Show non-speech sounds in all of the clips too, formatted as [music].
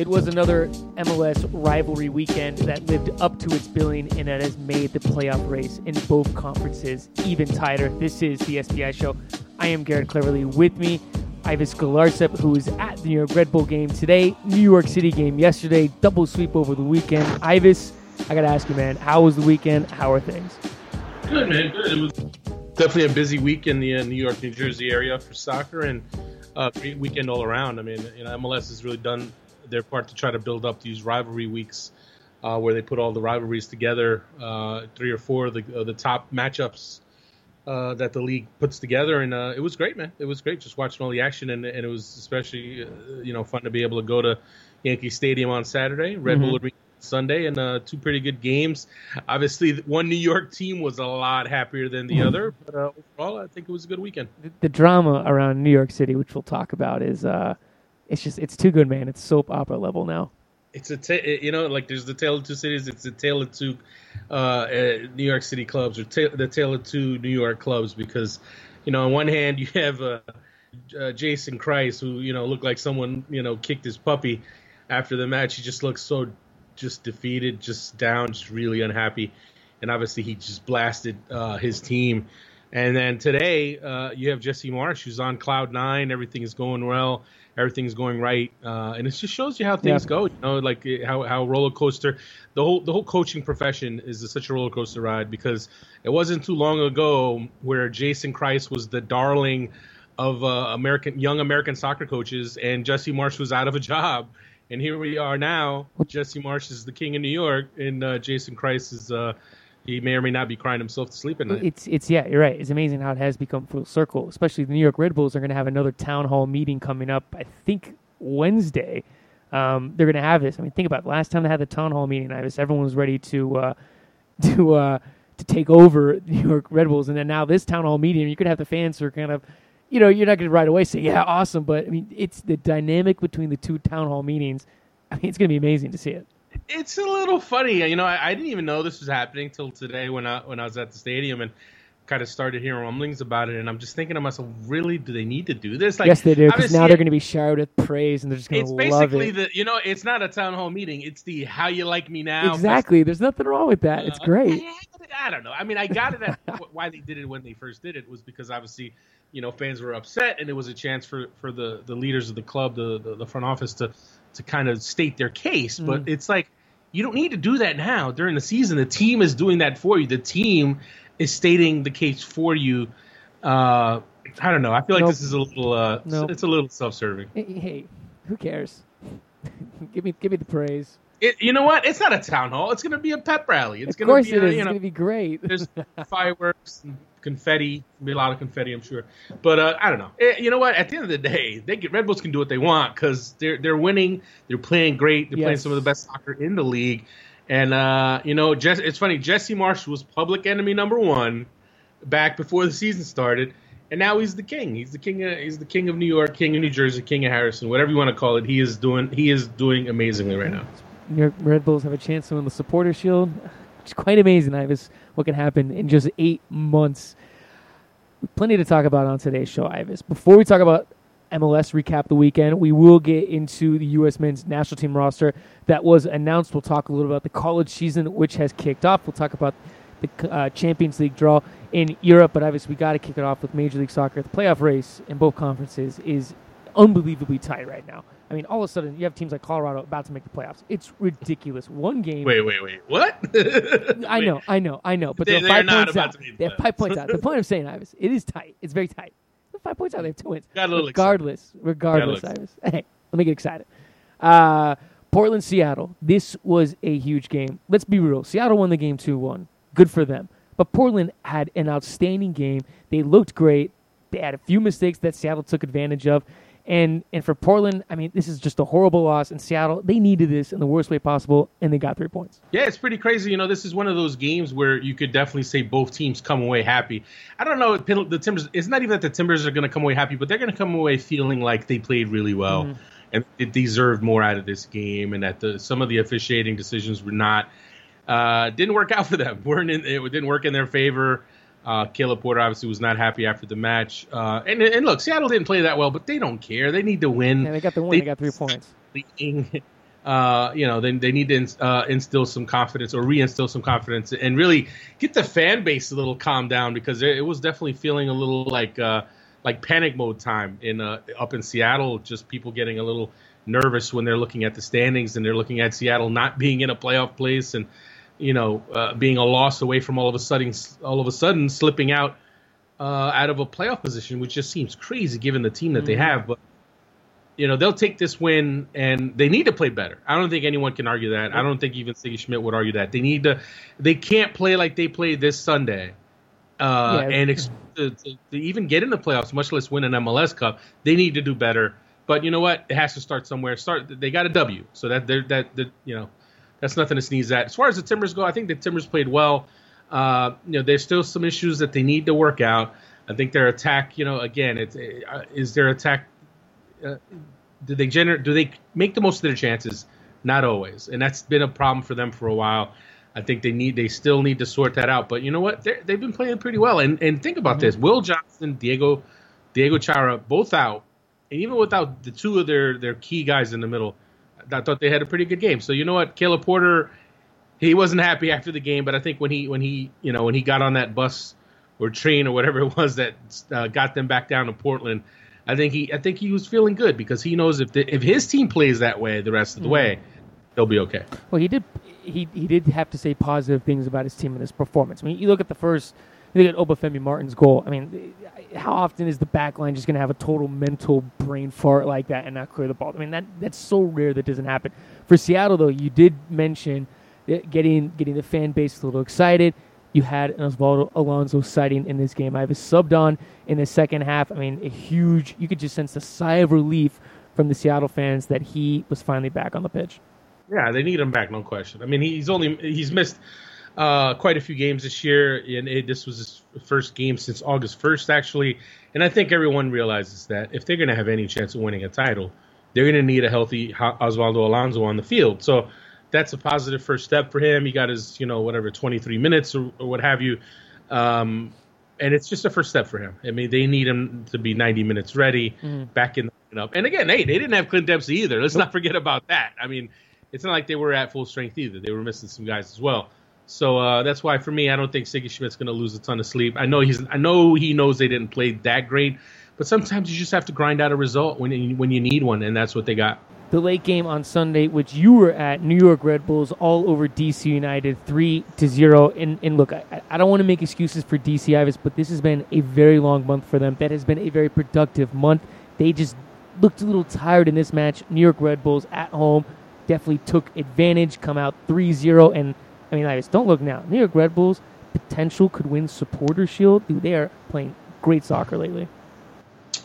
It was another MLS rivalry weekend that lived up to its billing and that has made the playoff race in both conferences even tighter. This is the SBI Show. I am Garrett Cleverly. With me, Ives Galarcep, who is at the New York Red Bull game today, New York City game yesterday, double sweep over the weekend. Ives, I got to ask you, man, how was the weekend? How are things? Good, man. Good. It was definitely a busy week in the uh, New York, New Jersey area for soccer and uh, great weekend all around. I mean, you know, MLS has really done their part to try to build up these rivalry weeks uh, where they put all the rivalries together, uh, three or four of the, the top matchups uh, that the league puts together, and uh, it was great, man. It was great just watching all the action, and, and it was especially uh, you know fun to be able to go to Yankee Stadium on Saturday, Red mm-hmm. Bull Arena Sunday, and uh, two pretty good games. Obviously, one New York team was a lot happier than the mm-hmm. other, but uh, overall, I think it was a good weekend. The, the, drama around New York City, which we'll talk about, is uh, it's just it's too good, man. It's soap opera level now. It's a ta- you know like there's the tale of two cities. It's the tale of two uh, uh, New York City clubs, or ta- the tale of two New York clubs, because you know on one hand you have uh, uh, Jason Kreis, who you know looked like someone you know kicked his puppy after the match. He just looks so just defeated, just down, just really unhappy, and obviously he just blasted uh, his team. And then today uh, you have Jesse Marsch, who's on cloud nine. Everything is going well everything's going right, uh, and it just shows you how things yeah. go. You know, like eh, how how roller coaster the whole the whole coaching profession is such a roller coaster ride because it wasn't too long ago where Jason Kreis was the darling of uh, American young American soccer coaches, and Jesse Marsch was out of a [laughs] job. And here we are now. Jesse Marsch is the king of New York, and uh, Jason Kreis is uh, he may or may not be crying himself to sleep at night. It's it's yeah, you're right. It's amazing how it has become full circle. Especially the New York Red Bulls are going to have another town hall meeting coming up. I think Wednesday. Um, they're going to have this. I mean, think about it. last time they had the town hall meeting. I was everyone was ready to uh, [laughs] to uh, to take over [laughs] New York Red Bulls, and then now this town hall meeting, you could have the fans who are kind of, you know, you're not going to right away say, yeah, awesome, but I mean, it's the dynamic between the two town hall meetings. I mean, it's going to be amazing to see it it's a little funny. You know, I, I, didn't even know this was happening till today when I when I was at the stadium and kind of started hearing rumblings about it. And I'm just thinking to myself, really, do they need to do this? Like, yes, they do. Because now they're going to be showered with praise and they're just going to love it. It's basically the you know, it's not a town hall meeting. It's the how you like me now. Exactly. There's nothing wrong with that. Uh, it's great. I, I, don't know. I mean, I got it. At, [laughs] why they did it when they first did it was because obviously you know fans were upset and it was a chance for for the the leaders of the club the the, the front office to to kind of state their case mm. but it's like you don't need to do that now during the season. The team is doing that for you. The team is stating the case for you. Uh, I don't know. I feel like nope. this is a little. Uh, nope. It's a little self-serving. Hey, hey who cares? [laughs] give me, give me the praise. It, you know what? It's not a town hall. It's going to be a pep rally. It's going to be. It is. You know, it's going to be great. there's [laughs] fireworks and confetti. Be a lot of confetti, I'm sure. But uh, I don't know. Eh, you know what? At the end of the day, they get Red Bulls can do what they want because they're they're winning. They're playing great. They're yes. playing some of the best soccer in the league. And uh, you know, Jess, it's funny. Jesse Marsch was public enemy number one back before the season started, and now he's the king. He's the king. Of, he's the king of New York, king of New Jersey, king of Harrison, whatever you want to call it. He is doing. He is doing amazingly right now. New York Red Bulls have a chance to win the Supporter Shield. It's quite amazing, Ives, what can happen in just eight months. Plenty to talk about on today's show, Ives. Before we talk about MLS recap the weekend, we will get into the U.S. men's national team roster that was announced. We'll talk a little about the college season, which has kicked off. We'll talk about the uh, Champions League draw in Europe, but obviously we got to kick it off with Major League Soccer. The playoff race in both conferences is unbelievably tight right now. I mean, all of a sudden you have teams like Colorado about to make the playoffs. It's ridiculous. One game. Wait, wait, wait. What? [laughs] I know, I know, I know. But they, are five points out. They have five points out. The point I'm saying, Ives, it is tight. It's very tight. Five points out. They have two wins. Got a little regardless, excited. regardless, Ives. [laughs] Hey, let me get excited. Uh, Portland, Seattle. This was a huge game. Let's be real. Seattle won the game 2 1. Good for them. But Portland had an outstanding game. They looked great. They had a few mistakes that Seattle took advantage of. And and for Portland, I mean, this is just a horrible loss. In Seattle, they needed this in the worst way possible, and they got three points. Yeah, it's pretty crazy. You know, this is one of those games where you could definitely say both teams come away happy. I don't know, the Timbers. It's not even that the Timbers are going to come away happy, but they're going to come away feeling like they played really well mm-hmm. and it deserved more out of this game, and that the, some of the officiating decisions were not uh, didn't work out for them. [laughs] weren't in, it didn't work in their favor. Uh, Caleb Porter obviously was not happy after the match. Uh, and, and look, Seattle didn't play that well, but they don't care. They need to win. Yeah, they got the win. They, they got three points. [laughs] uh, you know, then they need to uh, instill some confidence or reinstill some confidence and really get the fan base a little calmed down because it, was definitely feeling a little like uh, like panic mode time in uh, up in Seattle. Just people getting a little nervous when they're looking at the standings and they're looking at Seattle not being in a playoff place and you know uh, being a loss away from all of a sudden all of a sudden slipping out uh, out of a playoff position, which just seems crazy given the team that mm-hmm. they have, but you know they'll take this win and they need to play better. I don't think anyone can argue that. I don't think even Sigi Schmidt would argue that. They need to. They can't play like they played this Sunday, uh, yeah. and ex- to, to, to, even get in the playoffs, much less win an MLS Cup. They need to do better. But you know what? It has to start somewhere. Start. They got a W, so that they're that, that you know that's nothing to sneeze at. As far as the Timbers go, I think the Timbers played well. Uh, you know, there's still some issues that they need to work out. I think their attack, you know, again, it's uh, is their attack uh, do they generate? Do they make the most of their chances? Not always, and that's been a problem for them for a while. I think they need they still need to sort that out. But you know what? they have been playing pretty well. And and think about mm-hmm. this: Will Johnson, Diego Diego Chara, both out, and even without the two of their their key guys in the middle, I thought they had a pretty good game. So you know what? Caleb Porter, he wasn't happy after the game, but I think when he when he you know when he got on that bus or train or whatever [laughs] it was that uh, got them back down to Portland I think he I think he was feeling good because he knows if the, if his team plays that way the rest of the mm-hmm. way, they'll be okay. Well, he did he he did have to say positive things about his team and his performance. I mean, you look at the first, look at Obafemi Martins' goal. I mean, how often is the back line just going to have a total mental brain fart like that and not clear the ball? I mean, that that's so rare that doesn't happen. For Seattle, though, you did mention getting getting the fan base a little excited you had an Osvaldo Alonso sighting in this game. I was subbed on in the second half. I mean, a huge, you could just sense a sigh of relief from the Seattle fans that he was finally back on the pitch. Yeah, they need him back, no question. I mean, he's only, he's missed uh, quite a few games this year, and it, this was his first game since August 1st, actually. And I think everyone realizes that if they're going to have any chance of winning a title, they're going to need a healthy Osvaldo Alonso on the field. So, that's a positive first step for him. He got his, you know, whatever, 23 minutes or, or what have you. Um, and it's just a first step for him. I mean, they need him to be 90 minutes ready, mm. back in the up. And again, hey, they didn't have Clint Dempsey either. Let's nope. not forget about that. I mean, it's not like they were at full strength either. They were missing some guys as well. So uh, that's why, for me, I don't think Sigi Schmidt's going to lose a ton of sleep. I know he's, I know he knows they didn't play that great, but sometimes you just have to grind out a result when you, when you need one, and that's what they got the late game on Sunday, which you were at, New York Red Bulls all over DC United, three to zero. And, and look, I, I don't want to make excuses for DC Ives, but this has been a very long month for them. That has been a very productive month. They just looked a little tired in this match. New York Red Bulls at home definitely took advantage, come out 3-0. And I mean, Ives, don't look now. New York Red Bulls potential could win Supporter Shield. Dude, they are playing great soccer lately.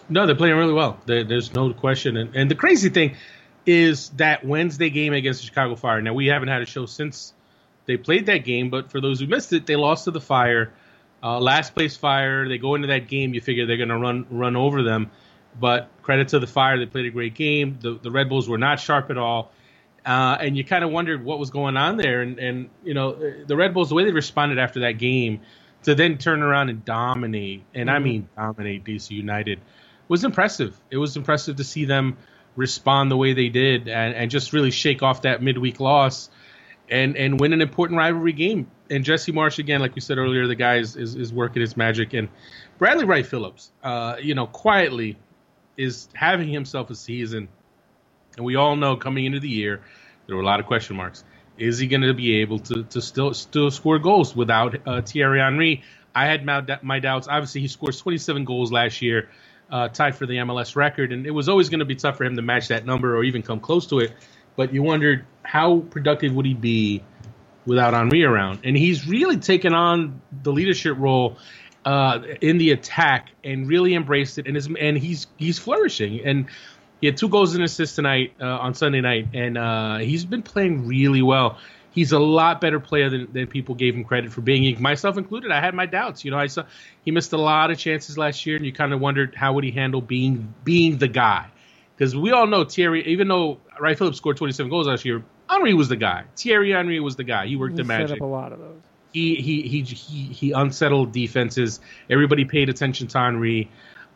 No, they're playing really well. There's no question. And, and the crazy thing is that Wednesday game against the Chicago Fire. Now we haven't had a show since they played that game, but for those who missed it, they lost to the Fire. Uh, last place Fire. They go into that game. You figure they're going to run run over them, but credit to the Fire. They played a great game. The the Red Bulls were not sharp at all. Uh, and you kind of wondered what was going on there. And, and, you know, the Red Bulls, the way they responded after that game to then turn around and dominate, and mm-hmm. I mean dominate DC United, was impressive. It was impressive to see them respond the way they did and, and just really shake off that midweek loss and and win an important rivalry game. And Jesse Marsch, again, like we said earlier, the guy is, is, is working his magic. And Bradley Wright Phillips, uh, you know, quietly is having himself a season. And we all know coming into the year, there were a lot of question marks. Is he going to be able to, to still still score goals without uh, Thierry Henry? I had my, my doubts. Obviously, he scores 27 goals last year uh, tied for the MLS record, and it was always going to be tough for him to match that number or even come close to it. But you wondered how productive would he be without Henry around, and he's really taken on the leadership role uh, in the attack and really embraced it, and is and he's he's flourishing and. He had two goals and assists tonight uh, on Sunday night, and uh, he's been playing really well he's a lot better player than, than people gave him credit for being. Myself included, I had my doubts. You know, I saw he missed a lot of chances last year, and you kind of wondered how would he handle being being the guy. Because we all know Thierry, even though Wright Phillips scored 27 goals last year, Henry was the guy. Thierry Henry was the guy. He worked he the magic. Set up a lot of those. He he he he, he unsettled defenses. Everybody paid attention to Henry.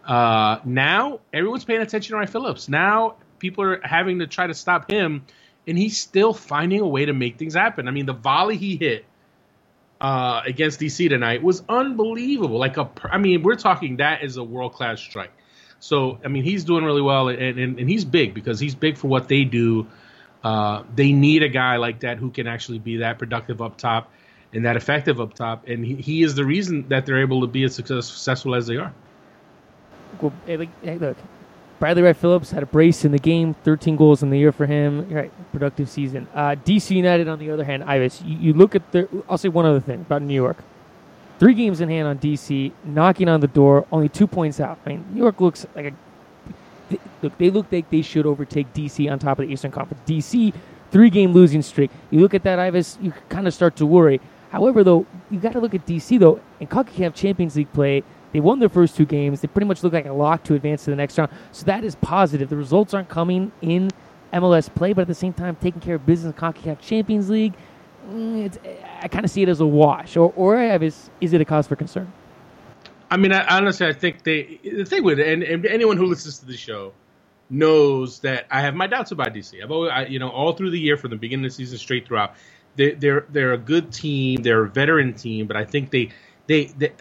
Uh, now everyone's paying attention to Wright Phillips. Now people are having to try to stop him and he's still finding a way to make things happen. I mean, the volley he hit uh, against DC tonight was unbelievable. Like a, I mean, we're talking that is a world class strike. So I mean, he's doing really well, and, and, and he's big because he's big for what they do. Uh, they need a guy like that who can actually be that productive up top and that effective up top, and he, he is the reason that they're able to be as successful as they are. Look, Bradley Wright Phillips had a brace in the game, 13 goals in the year for him. Right, productive season. Uh, DC United, on the other hand, Ives, you, you look at the. I'll say one other thing about New York. Three games in hand on DC, knocking on the door, only two points out. I mean, New York looks like a. They, look, they look like they should overtake DC on top of the Eastern Conference. DC, three game losing streak. You look at that, Ives, you kind of start to worry. However, though, you got to look at DC, though. In CONCACAF Champions League play, they won their first two games. They pretty much look like a lock to advance to the next round. So that is positive. The results aren't coming in MLS play, but at the same time, taking care of business in CONCACAF Champions League, mm, I kind of see it as a wash. Or, or is, is it a cause for concern? I mean, I, honestly, I think they the thing with it, and, and, anyone who listens to the show knows that I have my doubts about DC. I've always, I, you know, all through the year, from the beginning of the season straight throughout, they, they're they're a good team. They're a veteran team, but I think they they, they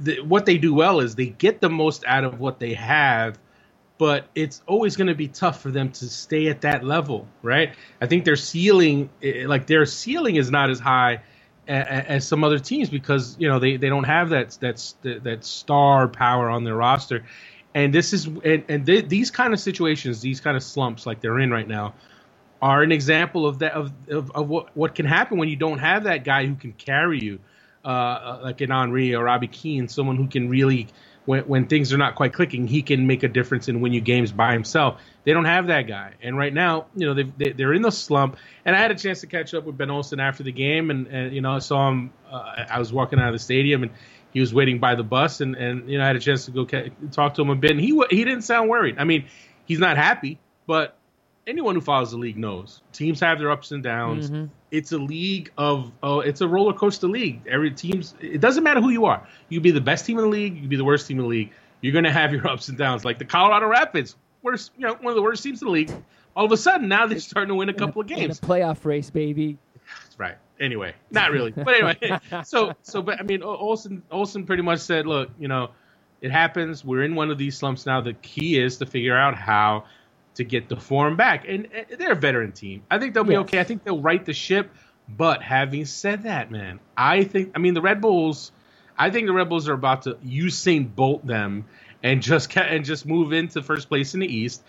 the, what they do well is they get the most out of what they have, but it's always going to be tough for them to stay at that level, right? I think their ceiling, like their ceiling, is not as high as, some other teams because you know they, they don't have that that that star power on their roster, and this is and, and th- these kind of situations, these kind of slumps like they're in right now, are an example of that of, of, of what what can happen when you don't have that guy who can carry you uh, like an Henry or Robbie Keane, someone who can really, when, when things are not quite clicking, he can make a difference and win you games by himself. They don't have that guy, and right now, you know, they, they are in the slump. And I had a chance to catch up with Ben Olsen after the game, and, and you know, I saw him. Uh, I was walking out of the stadium, and he was waiting by the bus, and, and you know, I had a chance to go ca- talk to him a bit. And he he didn't sound worried. I mean, he's not happy, but anyone who follows the league knows teams have their ups and downs. Mm-hmm. It's a league of oh, it's a roller coaster league. Every team's it doesn't matter who you are. You can be the best team in the league. You can be the worst team in the league. You're going to have your [laughs] ups and downs. Like the Colorado Rapids, worst you know one of the worst teams in the league. All of a sudden now they're starting to win a couple of games. In a playoff race, baby. That's right. Anyway, not really, but anyway. [laughs] so so but I mean Olsen, Olsen pretty much said, look, you know, it happens. We're in one of these slumps now. The key is to figure out how to get the form back. And, and they're a veteran team. I think they'll be yes. okay. I think they'll right the ship. But having said that, man, I think I mean the Red Bulls. I think the Red Bulls are about to Usain Bolt them and just and just move into first place in the East.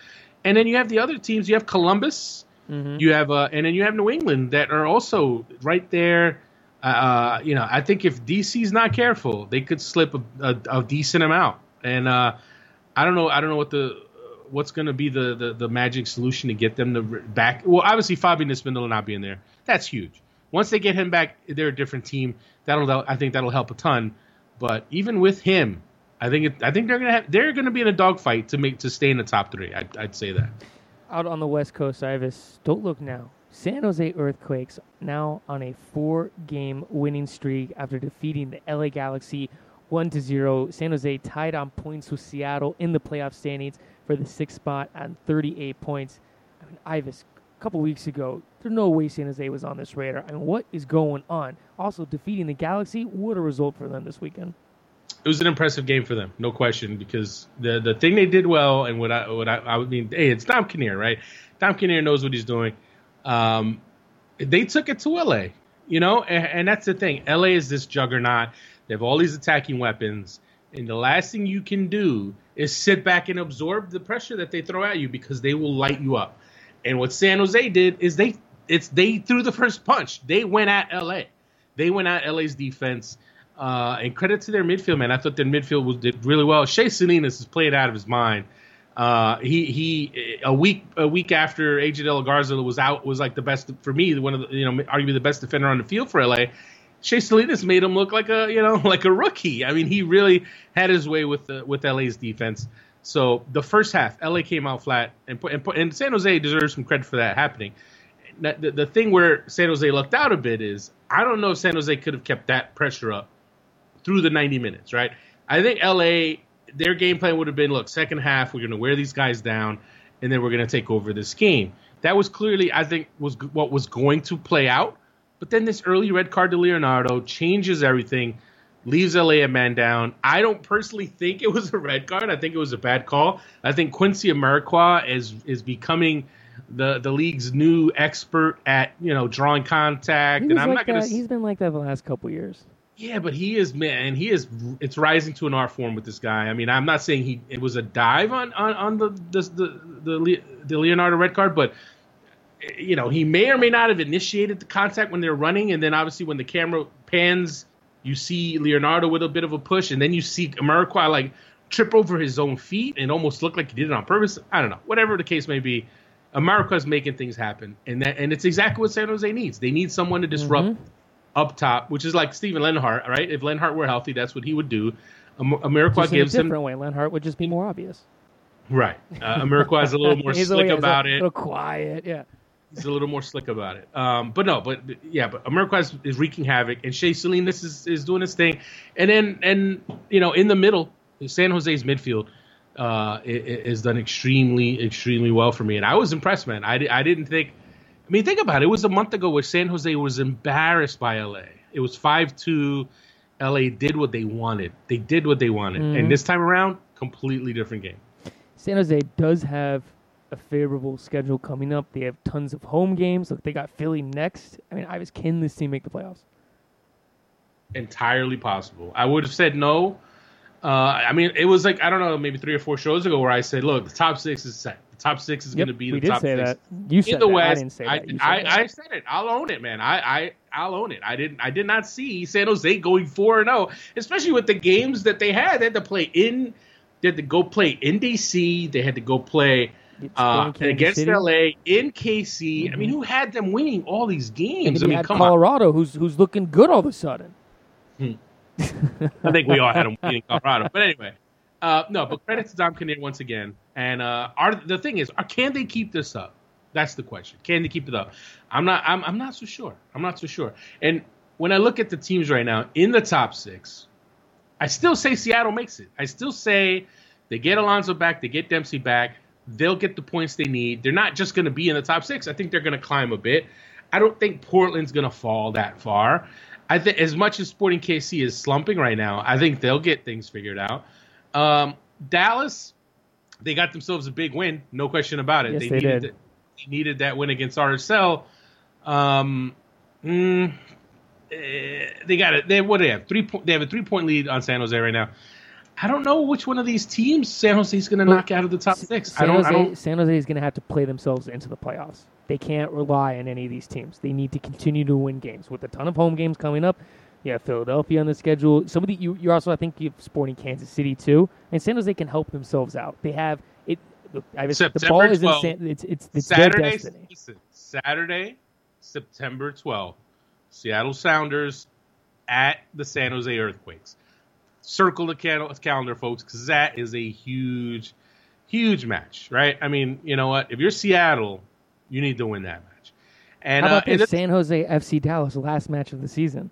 And then you have the other teams. You have Columbus. Mm-hmm. You have uh, and then you have New England that are also right there. Uh, uh you know, I think if DC's not careful, they could slip a, a, a decent amount. And uh, I don't know. I don't know what the what's going to be the, the, the magic solution to get them to back? Well, obviously Fabian will not be in there. That's huge. Once they get him back, they're a different team. That'll I think that'll help a ton. But even with him, I think it, I think they're gonna have they're gonna be in a dogfight to make to stay in the top three. I'd, I'd say that. Out on the West Coast, Ives, don't look now. San Jose Earthquakes now on a four-game winning streak after defeating the LA Galaxy one to zero. San Jose tied on points with Seattle in the playoff standings for the sixth spot at 38 points. I mean, Ives, a couple weeks ago, there's no way San Jose was on this radar. I mean, what is going on? Also, defeating the Galaxy, what a result for them this weekend. It was an impressive game for them, no question, because the the thing they did well, and what I what I, I mean, hey, it's Dom Kinnear, right? Dom Kinnear knows what he's doing. Um, they took it to LA, you know, and, and that's the thing. LA is this juggernaut. They have all these attacking weapons, and the last thing you can do is sit back and absorb the pressure that they throw at you because they will light you up. And what San Jose did is they it's they threw the first punch. They went at LA. They went at LA's defense. Uh, and credit to their midfield, man. I thought their midfield was did really well. Shea Salinas is playing out of his mind. Uh, he he a week a week after AJ De La Garza was out was like the best for me, one of the you know arguably the best defender on the field for LA. Shea Salinas made him look like a you know [laughs] like a rookie. I mean, he really had his way with the, with LA's defense. So the first half, LA came out flat, and and, and San Jose deserves some credit for that happening. The, the thing where San Jose lucked out a bit is I don't know if San Jose could have kept that pressure up through the 90 minutes, right? I think LA their game plan would have been look, second half we're going to wear these guys down and then we're going to take over this game. That was clearly, I think, was what was going to play out. But then this early red card to Leonardo changes everything, leaves LA a man down. I don't personally think it was a red card. I think it was a bad call. I think Quincy Amarikwa is is becoming the the league's new expert at you know drawing contact, and I'm like not going that-. He's been like that the last couple years. Yeah, but he is man. He is. It's rising to an art form with this guy. I mean, I'm not saying he it was a dive on on, on the, the the the the Leonardo red card, but you know he may or may not have initiated the contact when they're running, and then obviously when the camera pans, you see Leonardo with a bit of a push, and then you see Amarikwa like trip over his own feet and almost look like he did it on purpose. I don't know. Whatever the case may be, Amarikwa's making things happen, and that and it's exactly what San Jose needs. They need someone to disrupt Mm-hmm. up top, which is like Steven Lenhart, right? If Lenhart were healthy, that's what he would do. Am- Amarikwa Just in a gives him different way. Lenhart would just be more obvious. right. Uh, is a little [laughs] more slick about a, it. little quiet. Yeah. He's a little more slick about it. Um, but no, but, yeah, but Amarikwa is, is wreaking havoc, and Shea Salinas is, is doing his thing, and then and you know in the middle, San Jose's midfield uh, is done extremely extremely well for me, and I was impressed, man. I, I didn't think. I mean, think about it. It was a month ago where San Jose was embarrassed by LA. It was five two. LA did what they wanted. They did what they wanted, Mhm. and this time around, completely different game. San Jose does have a favorable schedule coming up. They have tons of home games. Look, they got Philly next. I mean, I was can this team make the playoffs? entirely possible. I would have said no. Uh, I mean, it was like I don't know, maybe three or four shows ago where I said, "Look, the top six is set. The top six is Yep, going to be the top say six that. You said in the that. West." I didn't say I, that. I, that. I said it. I'll own it, man. I, I I'll own it. I didn't. I did not see San Jose going four and zero, especially with the games that they had. They had to play in. They had to go play in DC. They had to go play. Uh, against City. LA in KC, I mean, who had them winning all these games? I mean, come on. Colorado, who's who's looking good all of a sudden. [laughs] I think we all had them beating Colorado. But anyway, uh, no. But credit to Dom Kinnear once again. And uh, are the thing is, are, can they keep this up? That's the question. Can they keep it up? I'm not. I'm, I'm not so sure. I'm not so sure. And when I look at the teams right now in the top six, I still say Seattle makes it. I still say they get Alonso back, they get Dempsey back, they'll get the points they need. They're not just going to be in the top six. I think they're going to climb a bit. I don't think Portland's going to fall that far. I think as much as Sporting KC is slumping right now, I think they'll get things figured out. Um, Dallas, they got themselves a big win, no question about it. Yes, they needed did. th- they needed that win against RSL. Um, mm, eh, they got it. They what do they have three point. They have a three point lead on San Jose right now. I don't know which one of these teams San Jose is going to knock out of the top six. I San don't. Jose, I don't. San Jose is going to have to play themselves into the playoffs. They can't rely on any of these teams. They need to continue to win games with a ton of home games coming up. You have Philadelphia on the schedule. Some of the you, you also I think you have Sporting Kansas City too, and San Jose can help themselves out. They have it. Look, I was, the ball is in San, it's it's it's Saturday, their destiny. listen, Saturday, September 12th, Seattle Sounders at the San Jose Earthquakes. Circle the cal- calendar, folks, because that is a huge, huge match, right? I mean, you know what? If you're Seattle, you need to win that match. And, How about uh, this? San Jose FC Dallas, last match of the season.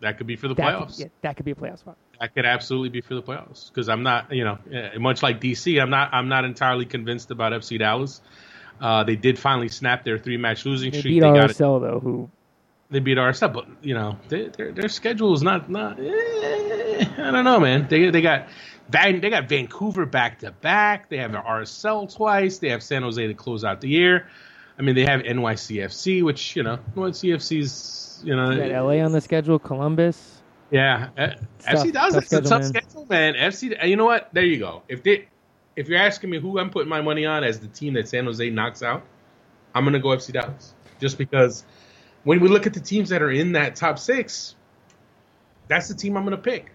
that could be for the That playoffs. could, yeah, that could be a playoff spot. That could absolutely be for the playoffs because I'm not, you know, eh, much like DC, I'm not, I'm not entirely convinced about FC Dallas. Uh, they did finally snap their three match losing They streak. beat They got it. RSL though, who they beat RSL, but you know they, their their schedule is not not. eh, I don't know, man. They they got Van, they got Vancouver back to back. They have their RSL twice. They have San Jose to close out the year. I mean, they have NYCFC, which you know NYCFC's you know got LA on the schedule, Columbus. yeah. Uh, tough- FC Dallas tough is a schedule, tough man. schedule, man. FC, you know what? There you go. If they if you're asking me who I'm putting my money on as the team that San Jose knocks out, I'm gonna go FC Dallas just because when we look at the teams that are in that top six, that's the team I'm going to pick.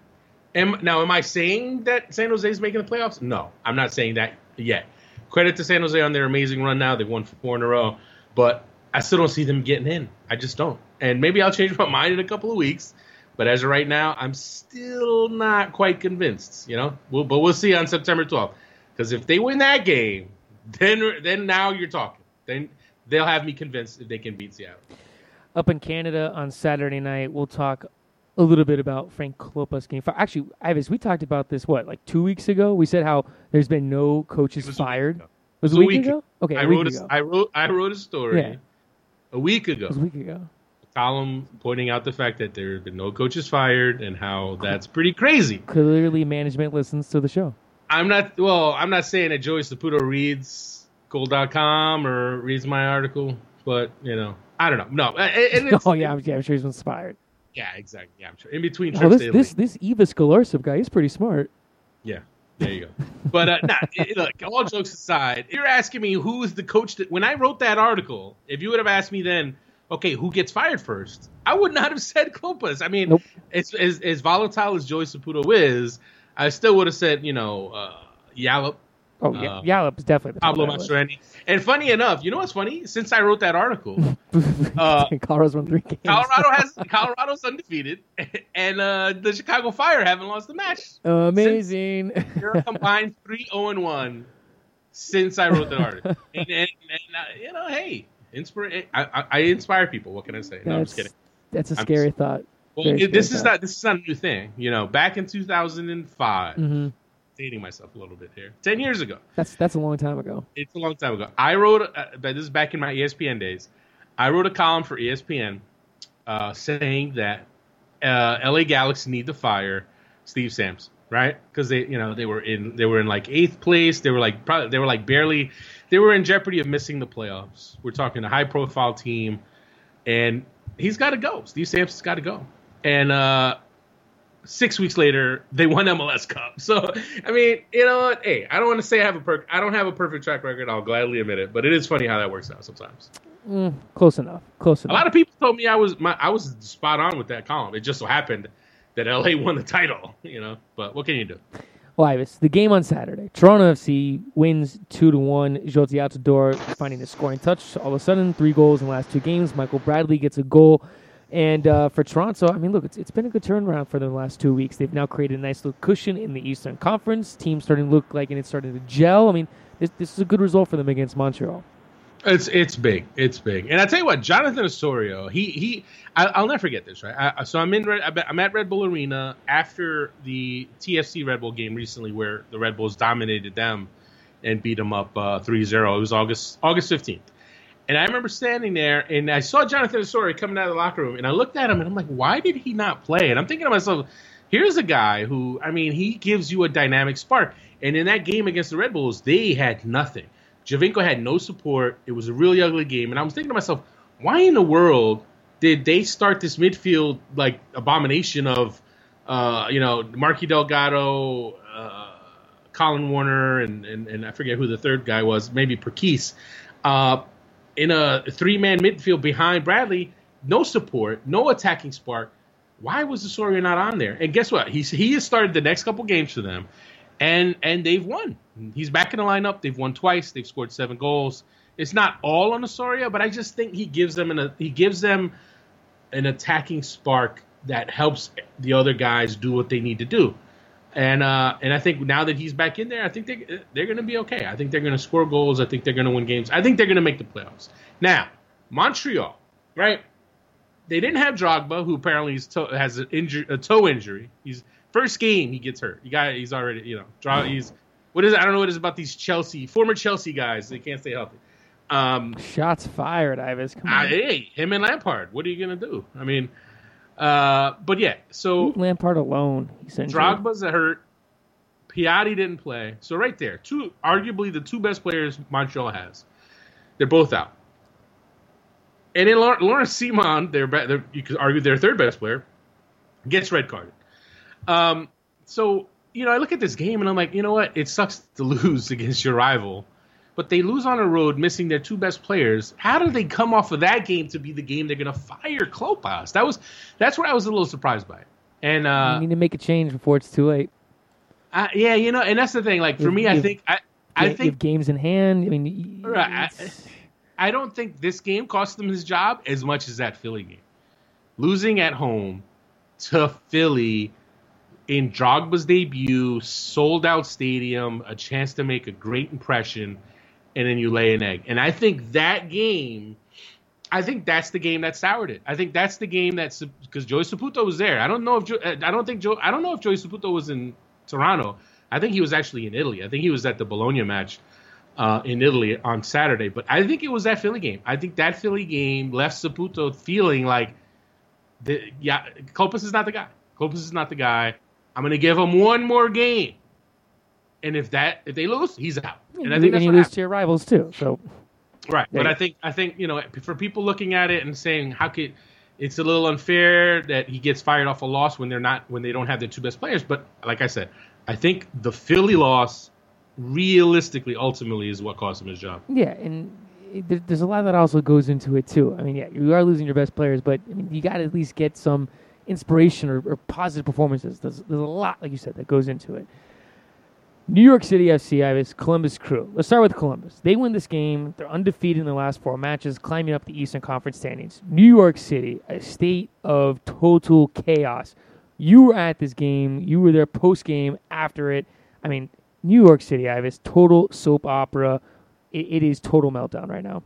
Am, now, am I saying that San Jose is making the playoffs? No, I'm not saying that yet. Credit to San Jose on their amazing run now. They've won four in a row, but I still don't see them getting in. I just don't. And maybe I'll change my mind in a couple of weeks. But as of right now, I'm still not quite convinced. You know, we'll, but we'll see on September 12th. Because if they win that game, then then now you're talking. Then they'll have me convinced if they can beat Seattle. Up in Canada on Saturday night, we'll talk a little bit about Frank Klopas fired. Actually, Ives, we talked about this what like two weeks ago. We said how there's been no coaches It was a week fired. Was it a week, ago? Okay, I wrote a, ago. I wrote I wrote a story yeah. a week ago. It was a week ago. A column pointing out the fact that there have been no coaches fired and how that's pretty crazy. Clearly, management listens to the show. I'm not. Well, I'm not saying that Joey Saputo reads Goal.com or reads my article, but you know, I don't know. No, and [laughs] oh yeah, I'm, yeah, I'm sure he's inspired. Yeah, exactly. Yeah, I'm sure. In between oh, trips, oh, this this this Ives Galarcep guy, he's pretty smart. Yeah, there you go. But uh, nah, it, look, all jokes aside, you're asking me who is the coach that when I wrote that article, if you would have asked me then, okay, who gets fired first? I would not have [laughs] said Klopas. I mean, nope. as, as, as volatile as Joey Saputo is, I still would have said, you know, uh, Yallop Oh, yeah, Yallop is definitely the Pablo Mastroeni. And funny enough, you know what's funny? Since I wrote that article, [laughs] uh, [laughs] Colorado's won three games. Colorado has [laughs] Colorado's undefeated, and uh, the Chicago Fire haven't lost a match. Amazing. They're combined three zero oh and one since I wrote that article. and, and, and uh, you know, hey, inspire. I, I, I, inspire people. What can I say? No, that's, I'm just kidding. That's a scary just, thought. Well, it, this is not this is not a new thing. You know, back in 2005. Mm-hmm dating myself a little bit here. Ten years ago. That's that's a long time ago. It's a long time ago. I wrote, uh, this is back in my ESPN days. I wrote a column for ESPN uh, saying that uh, LA Galaxy need to fire Steve Sams, right? Because they, you know, they were in they were in like eighth place. They were like probably they were like barely they were in jeopardy of missing the playoffs. We're talking a high profile team, and he's got to go. Steve Sams has got to go. And uh, six weeks later, they won MLS Cup. [laughs] So, I mean, you know what? Hey, I don't want to say I have a per- I don't have a perfect track record. I'll gladly admit it, but it is funny how that works out sometimes. Mm, close enough. Close enough. A lot of people told me I was my I was spot on with that column. It just so happened that LA [laughs] won the title, you know. But what can you do? Well, Ives, the game on Saturday, Toronto FC wins two to one. Jozy Altidore finding a scoring touch. All of a sudden, three goals in the last two games. Michael Bradley gets a goal and uh, for Toronto, I mean, look, it's, it's been a good turnaround for them the last two weeks. They've now created a nice little cushion in the Eastern Conference. Teams starting to look like and it's starting to gel. I mean, this, this is a good result for them against Montreal. It's it's big, it's big, and I tell you what, Jonathan Osorio, he he, I, will never forget this, right? I, so I'm in, I'm at Red Bull Arena after the TFC Red Bull game recently, where the Red Bulls dominated them and beat them up uh, 3-0. It was August August 15th, and I remember standing there and I saw Jonathan Osorio coming out of the locker room and I looked at him and I'm like, why did he not play? And I'm thinking to myself, here's a guy who, I mean, he gives you a dynamic spark. And in that game against the Red Bulls, they had nothing. Giovinco had no support. It was a really ugly game. And I was thinking to myself, why in the world did they start this midfield like abomination of, uh, you know, Marky Delgado, uh, Collen Warner, and, and, and I forget who the third guy was, maybe Perkis. Uh, in a three man midfield behind Bradley, no support, no attacking spark. Why was Osorio not on there? And guess what? He's he has started the next couple games for them, and and they've won. He's back in the lineup. They've won twice. They've scored seven goals. It's not all on Osorio, but I just think he gives them an he gives them an attacking spark that helps the other guys do what they need to do. And uh, and I think now that he's back in there, I think they they're going to be okay. I think they're going to score goals. I think they're going to win games. I think they're going to make the playoffs. Now, Montreal, right? They didn't have Drogba, who apparently to- has an injury, a toe injury. He's first game he gets hurt. You got he's already you know draw. He's what is it? I don't know what it is about these Chelsea former Chelsea guys. They can't stay healthy. Um, Shots fired, Ives. Come on. Uh, hey, him and Lampard. What are you gonna do? I mean, uh, but yeah, so Leave Lampard alone. Drogba's hurt. Piatti didn't play. So right there, two arguably the two best players Montreal has. They're both out. And then Laurent Ciman, their, their you could argue their third best player, gets red carded. Um, so you know, I look at this game and I'm like, you know what? It sucks to [laughs] lose against your rival but they lose on the road, missing their two best players. How do they come off of that game to be the game they're going to fire Klopas? That was that's where I was a little surprised by. And uh, you need to make a change before it's too late. Uh, yeah, you know, and that's the thing. Like for me, I think I, I think games in hand. I mean, right, I, I don't think this game cost them his job as much as that Philly game. Losing at home to Philly in Drogba's debut, sold out stadium, a chance to make a great impression and then you lay an egg. And I think that game, I think that's the game that soured it. I think that's the game that's because Joey Saputo was there. I don't know if I don't think Joe I don't know if Joey Saputo was in Toronto. I think he was actually in Italy. I think he was at the Bologna match. uh, in Italy on Saturday. But I think it was that Philly game. I think that Philly game left Saputo feeling like, the, yeah, Klopas is not the guy. Klopas is not the guy. I'm to give him one more game, and if that if they lose, he's out. And I think and that's you lose happened. to your rivals too. So Right, but I think I think you know for people looking at it and saying how could it's a little unfair that he gets fired off a loss when they're not when they don't have their two best players. But like I said, I think the Philly loss realistically ultimately is what cost him his job. yeah, and there's a lot that also goes into it too. I mean, yeah, you are losing your best players, but I mean, you got to at least get some inspiration or, or positive performances. There's, there's a lot, like you said, that goes into it. New York City FC, Ives, Columbus Crew. Let's start with Columbus. They win this game. They're undefeated in the last four matches, climbing up the Eastern Conference standings. New York City, a state of total chaos. You were at this game. You were there post game, after it. I mean, New York City, Ives, total soap opera. It, it is total meltdown right now.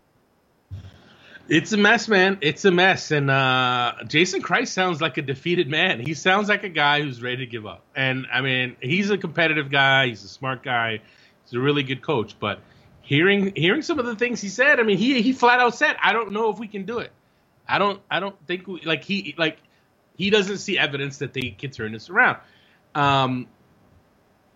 It's a mess, man. It's a mess. And uh, Jason Kreis sounds like a defeated man. He sounds like a guy who's ready to give up. And I mean, he's a competitive guy. He's a smart guy. He's a really good coach. But hearing hearing some of the things he said, I mean, he he flat out said, "I don't know if we can do it. I don't I don't think we, like he like he doesn't see evidence that they can turn this around." Um,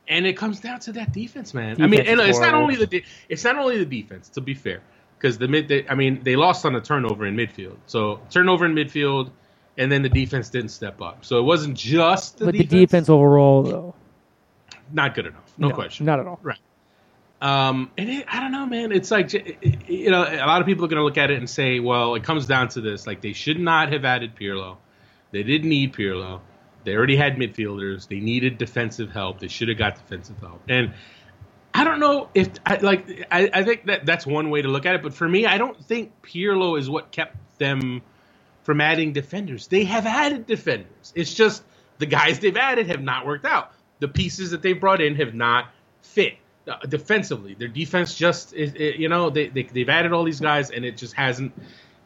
and it comes down to that defense, man. I mean, and it's not only the de- it's not only the defense. To be fair, because the mid, they, I mean, they lost on a turnover in midfield. So turnover in midfield, and then the defense didn't step up. So it wasn't just the but defense. the defense overall, though, not good enough. No, question. Not at all. Right. Um, and it, I don't know, man. It's like you know, a lot of people are going to look at it and say, well, it comes down to this: like they should not have added Pirlo. They didn't need Pirlo. They already had midfielders. They needed defensive help. They should have got defensive help. And I don't know if I like. I, I think that that's one way to look at it. But for me, I don't think Pirlo is what kept them from adding defenders. They have added defenders. It's just the guys they've added have not worked out. The pieces that they've brought in have not fit uh, defensively. Their defense just, is, it, you know, they, they they've added all these guys and it just hasn't.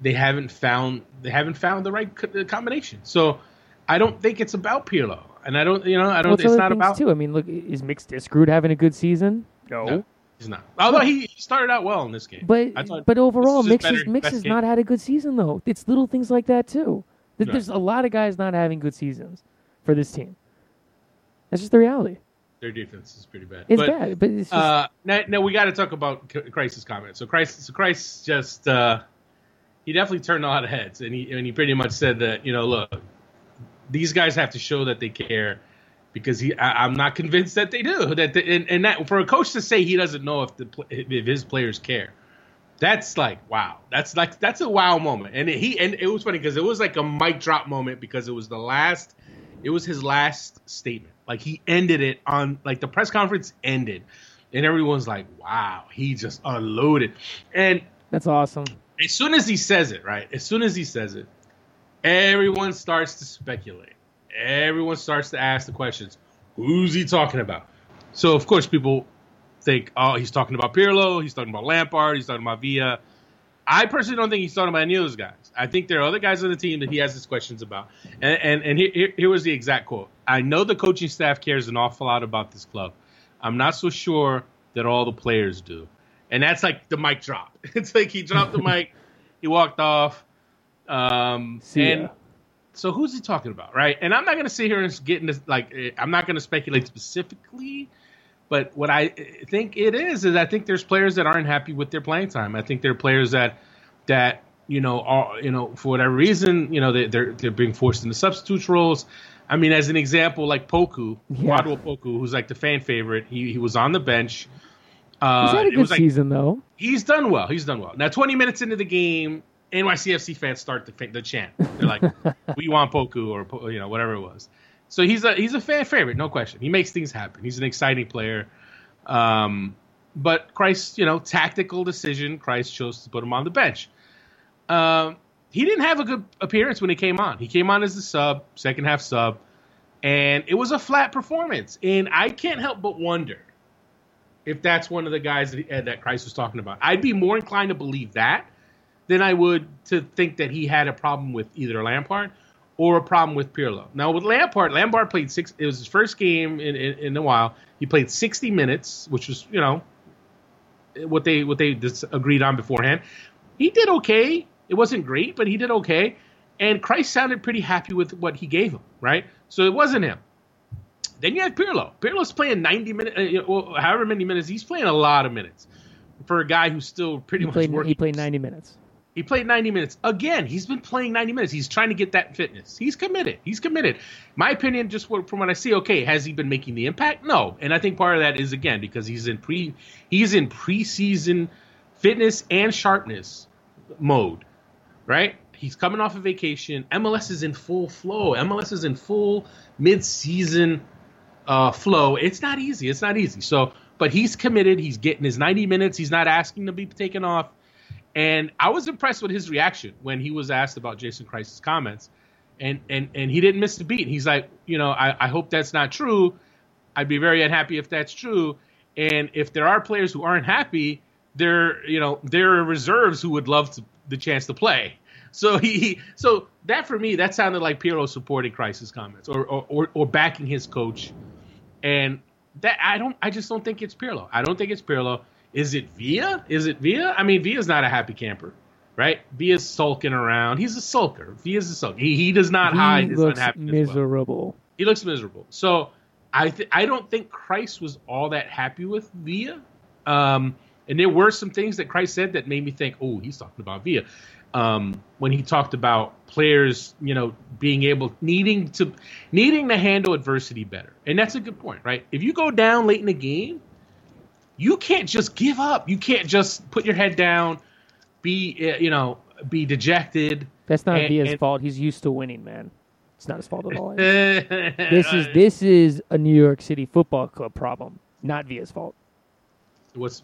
They haven't found they haven't found the right co- combination. So I don't think it's about Pirlo, and I don't, you know, I don't. Well, it's it's not about. too. I mean, look, is Mix Diskerud having a good season? No, he's not. Although he, he started out well in this game. But I but overall, this is his Mix, is, Mix has not had a good season though. It's little things like that too. Th- Right. There's a lot of guys not having good seasons for this team. That's just the reality. Their defense is pretty bad. It's but, bad, but it's just, Uh, now, now we got to talk about C- Kreis's comment. So Kreis, so Kreis just uh, he definitely turned a lot of heads, and he and he pretty much said that you know, look, these guys have to show that they care because he, I, I'm not convinced that they do. That they, and, and that for a coach to say he doesn't know if the if his players care, that's like wow. That's like that's a wow moment. And he and it was funny because it was like a mic drop moment because it was the last. It was his last statement. Like he ended it on like the press conference ended, and everyone's like, "Wow, he just unloaded." And that's awesome. as soon as he says it, right? As soon as he says it, everyone starts to speculate. Everyone starts to ask the questions. Who's he talking about? So of course people think, oh, he's talking about Pirlo, he's talking about Lampard, he's talking about Villa. I personally don't think he's talking about any of those guys. I think there are other guys on the team that he has his questions about. And and, and here, here, was the exact quote. I know the coaching staff cares an awful lot about this club. I'm not so sure that all the players do. And that's like the mic drop. [laughs] It's like he dropped the mic, he walked off. Um, See and ya. So who's he talking about, right? And I'm not going to sit here and get into like eh, I'm not going to speculate specifically, but what I eh, think it is is I think there's players that aren't happy with their playing time. I think there are players that that you know are you know for whatever reason you know they, they're they're being forced into substitute roles. I mean, as an example, like Poku, Yeah. Poku, who's like the fan favorite. He he was on the bench. Uh, He's had a it good like season though. he's done well. He's done well. Now, 20 minutes into the game, NYCFC fans start the, the chant. They're like, [laughs] "We want Poku," or you know, whatever it was. So he's a he's a fan favorite, no question. He makes things happen. He's an exciting player. Um, but Kreis, you know, tactical decision. Kreis chose to put him on the bench. Um, he didn't have a good appearance when he came on. He came on as a sub, second half sub, and it was a flat performance. And I can't help but wonder if that's one of the guys that, that Kreis was talking about. I'd be more inclined to believe that than I would to think that he had a problem with either Lampard or a problem with Pirlo. Now with Lampard, Lampard played six. It was his first game in, in, in a while. He played 60 minutes, which was you know what they what they agreed on beforehand. He did okay. It wasn't great, but he did okay. And Kreis sounded pretty happy with what he gave him, right? So it wasn't him. Then you have Pirlo. Pirlo's playing 90 minutes, uh, well, however many minutes. He's playing a lot of minutes for a guy who's still pretty he much played, working. He played 90 minutes. He played 90 minutes. Again, he's been playing 90 minutes. He's trying to get that fitness. He's committed. He's committed. My opinion, just from what I see, okay, has he been making the impact? No. And I think part of that is again because he's in pre he's in preseason fitness and sharpness mode. Right? He's coming off a of vacation. MLS is in full flow. MLS is in full mid-season uh, flow. It's not easy. It's not easy. So, but he's committed. He's getting his 90 minutes. He's not asking to be taken off and I was impressed with his reaction when he was asked about Jason Kreis's comments. And, and, and he didn't miss the beat. He's like, you know, I, I hope that's not true. I'd be very unhappy if that's true. And if there are players who aren't happy, there, you know, there are reserves who would love to, the chance to play. So he, so that for me, that sounded like Pirlo supporting Kreis's comments or, or, or, or backing his coach. And that I don't, I just don't think it's Pirlo. I don't think it's Pirlo. Is it Villa? Is it Villa? I mean, Villa's not a happy camper, right? Villa's sulking around. He's a sulker. Villa's a sulker. He, he does not he hide his looks unhappiness. miserable. Well. He looks miserable. So I th- I don't think Kreis was all that happy with Villa. Um, and there were some things that Kreis said that made me think, oh, he's talking about Villa. Um, when he talked about players, you know, being able needing to needing to handle adversity better, and that's a good point, right? If you go down late in the game, you can't just give up. You can't just put your head down, be uh, you know, be dejected. That's not and, and, fault. He's used to winning, man. It's not his fault at all. [laughs] this is this is a New York City Football Club problem, not Villa's fault. What's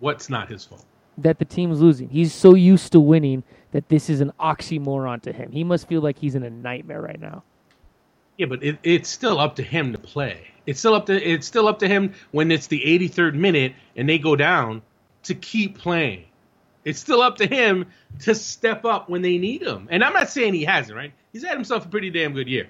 what's not his fault? That the team's losing. He's so used to winning that this is an oxymoron to him. He must feel like he's in a nightmare right now. Yeah, but it, it's still up to him to play. It's still up to it's still up to him when it's the 83rd minute and they go down to keep playing. It's still up to him to step up when they need him. And I'm not saying he hasn't, right? He's had himself a pretty damn good year.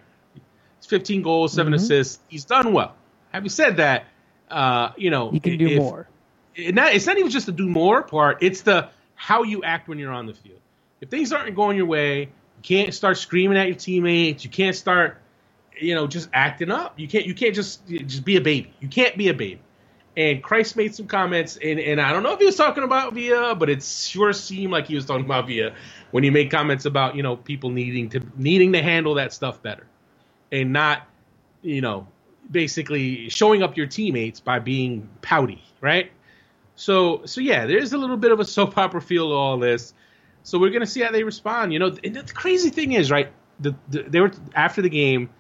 It's 15 goals, 7 mm-hmm. assists. He's done well. Having said that, uh, you know, he can do if, more. It not, it's not even just the do more part. It's the how you act when you're on the field. If things aren't going your way, you can't start screaming at your teammates. You can't start you know, just acting up. You can't you can't just just be a baby. You can't be a baby. And Kreis made some comments, and, and I don't know if he was talking about Villa, but it sure seemed like he was talking about Villa when he made comments about you know people needing to needing to handle that stuff better, and not you know basically showing up your teammates by being pouty, right? So so yeah, there's a little bit of a [laughs] soap opera feel to all this. So we're gonna see how they respond. You know, and the crazy thing is, right? The, the, they were after the game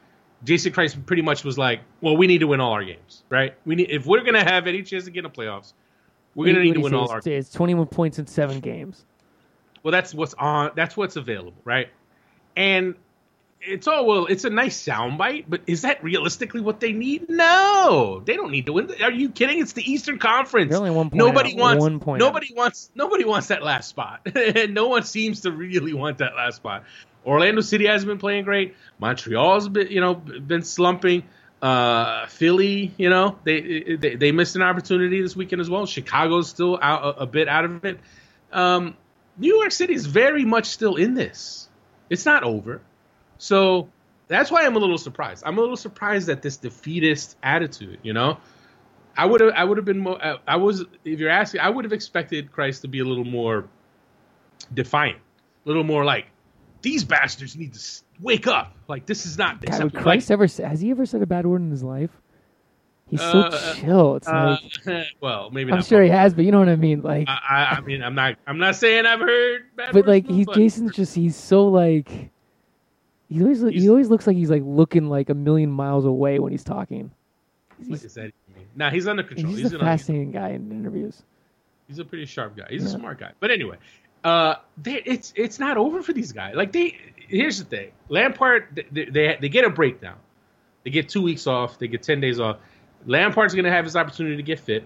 Jason Kreis pretty much was like, "Well, we need to win all our games, right? We need if we're going to have any chance to get in the playoffs, we're going to need to win all our." It's 21 points in seven games. Well, that's what's on. That's what's available, right? And it's all well. It's a nice soundbite, but is that realistically what they need? No, they don't need to win. Are you kidding? It's the Eastern Conference. They're only one point nobody out. wants. One point nobody out. wants. Nobody wants that last spot, and [laughs] no one seems to really want that last spot. Orlando City hasn't been playing great. Montreal's been, you know, been slumping. Uh, Philly, you know, they, they they missed an opportunity this weekend as well. Chicago's still out a, a bit out of it. Um, New York City is very much still in this. It's not over. So that's why I'm a little surprised. I'm a little surprised at this defeatist attitude. You know, I would have I would have been more. I was if you're asking, I would have expected Kreis to be a little more defiant, a little more like these bastards need to wake up. Like this is not. God, would Kreis ever has he ever said a bad word in his life? He's so uh, chill. It's uh, like, [laughs] well, maybe I'm sure he has, but you know what I mean. Like, I, I mean, I'm not, I'm not saying I've heard bad but like he's but Jason's just he's so like he always he always looks like he's like looking like a million miles away when he's talking. He's, that Nah, he's under control. He's, he's a fascinating guy in interviews. He's a pretty sharp guy. He's yeah. a smart guy. But anyway, uh, it's it's not over for these guys. Like they, here's the thing: Lampard, they, they they get a break now. They get two weeks off. They get ten days off. Lampard's going to have his opportunity to get fit.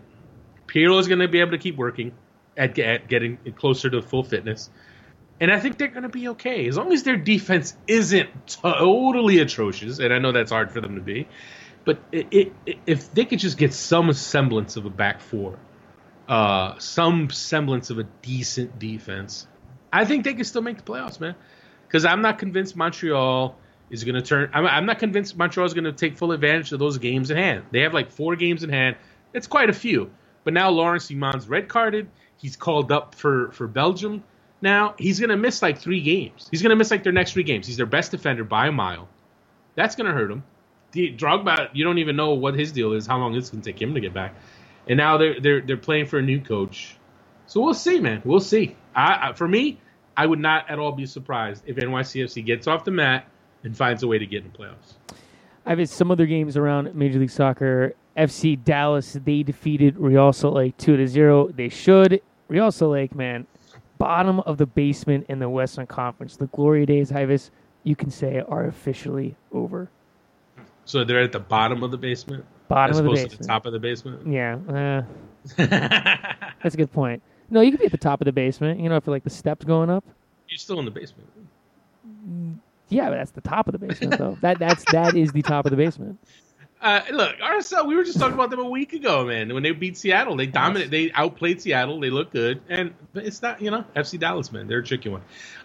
Pirlo is going to be able to keep working at, at getting closer to full fitness. And I think they're going to be okay as long as their defense isn't totally atrocious. And I know that's hard for them to be, but it, it, if they could just get some semblance of a back four, uh, some semblance of a decent defense, I think they can still make the playoffs, man. Because I'm not convinced Montreal is going to turn. I'm, I'm not convinced Montreal is going to take full advantage of those games in hand. They have like four games in hand. It's quite a few. But now Laurent Ciman's red carded. He's called up for for Belgium. Now he's going to miss like three games. He's going to miss like their next three games. He's their best defender by a mile. That's going to hurt him. The Drogba, you don't even know what his deal is, how long it's going to take him to get back. And now they're they're they're playing for a new coach. So we'll see, man. We'll see. I, I, for me, I would not at all be surprised if NYCFC gets off the mat and finds a way to get in the playoffs. I've had some other games around Major League Soccer. FC Dallas, they defeated Real Salt Lake 2 to 0. They should. Real Salt Lake, man, bottom of the basement in the Western Conference. The glory days, Ives, you can say, are officially over. So they're at the bottom of the basement? Bottom as of the opposed basement. to the top of the basement? Yeah, uh, [laughs] that's a good point. No, you could be at the top of the basement. You know, if like the steps going up. You're still in the basement. Yeah, but that's the top of the basement, though. that that's that is the top of the basement. [laughs] Uh, look, RSL. We were just talking about them a week ago, man. When they beat Seattle, they dominated. They outplayed Seattle. They look good, and but it's not, you know, FC Dallas, man. They're a tricky one.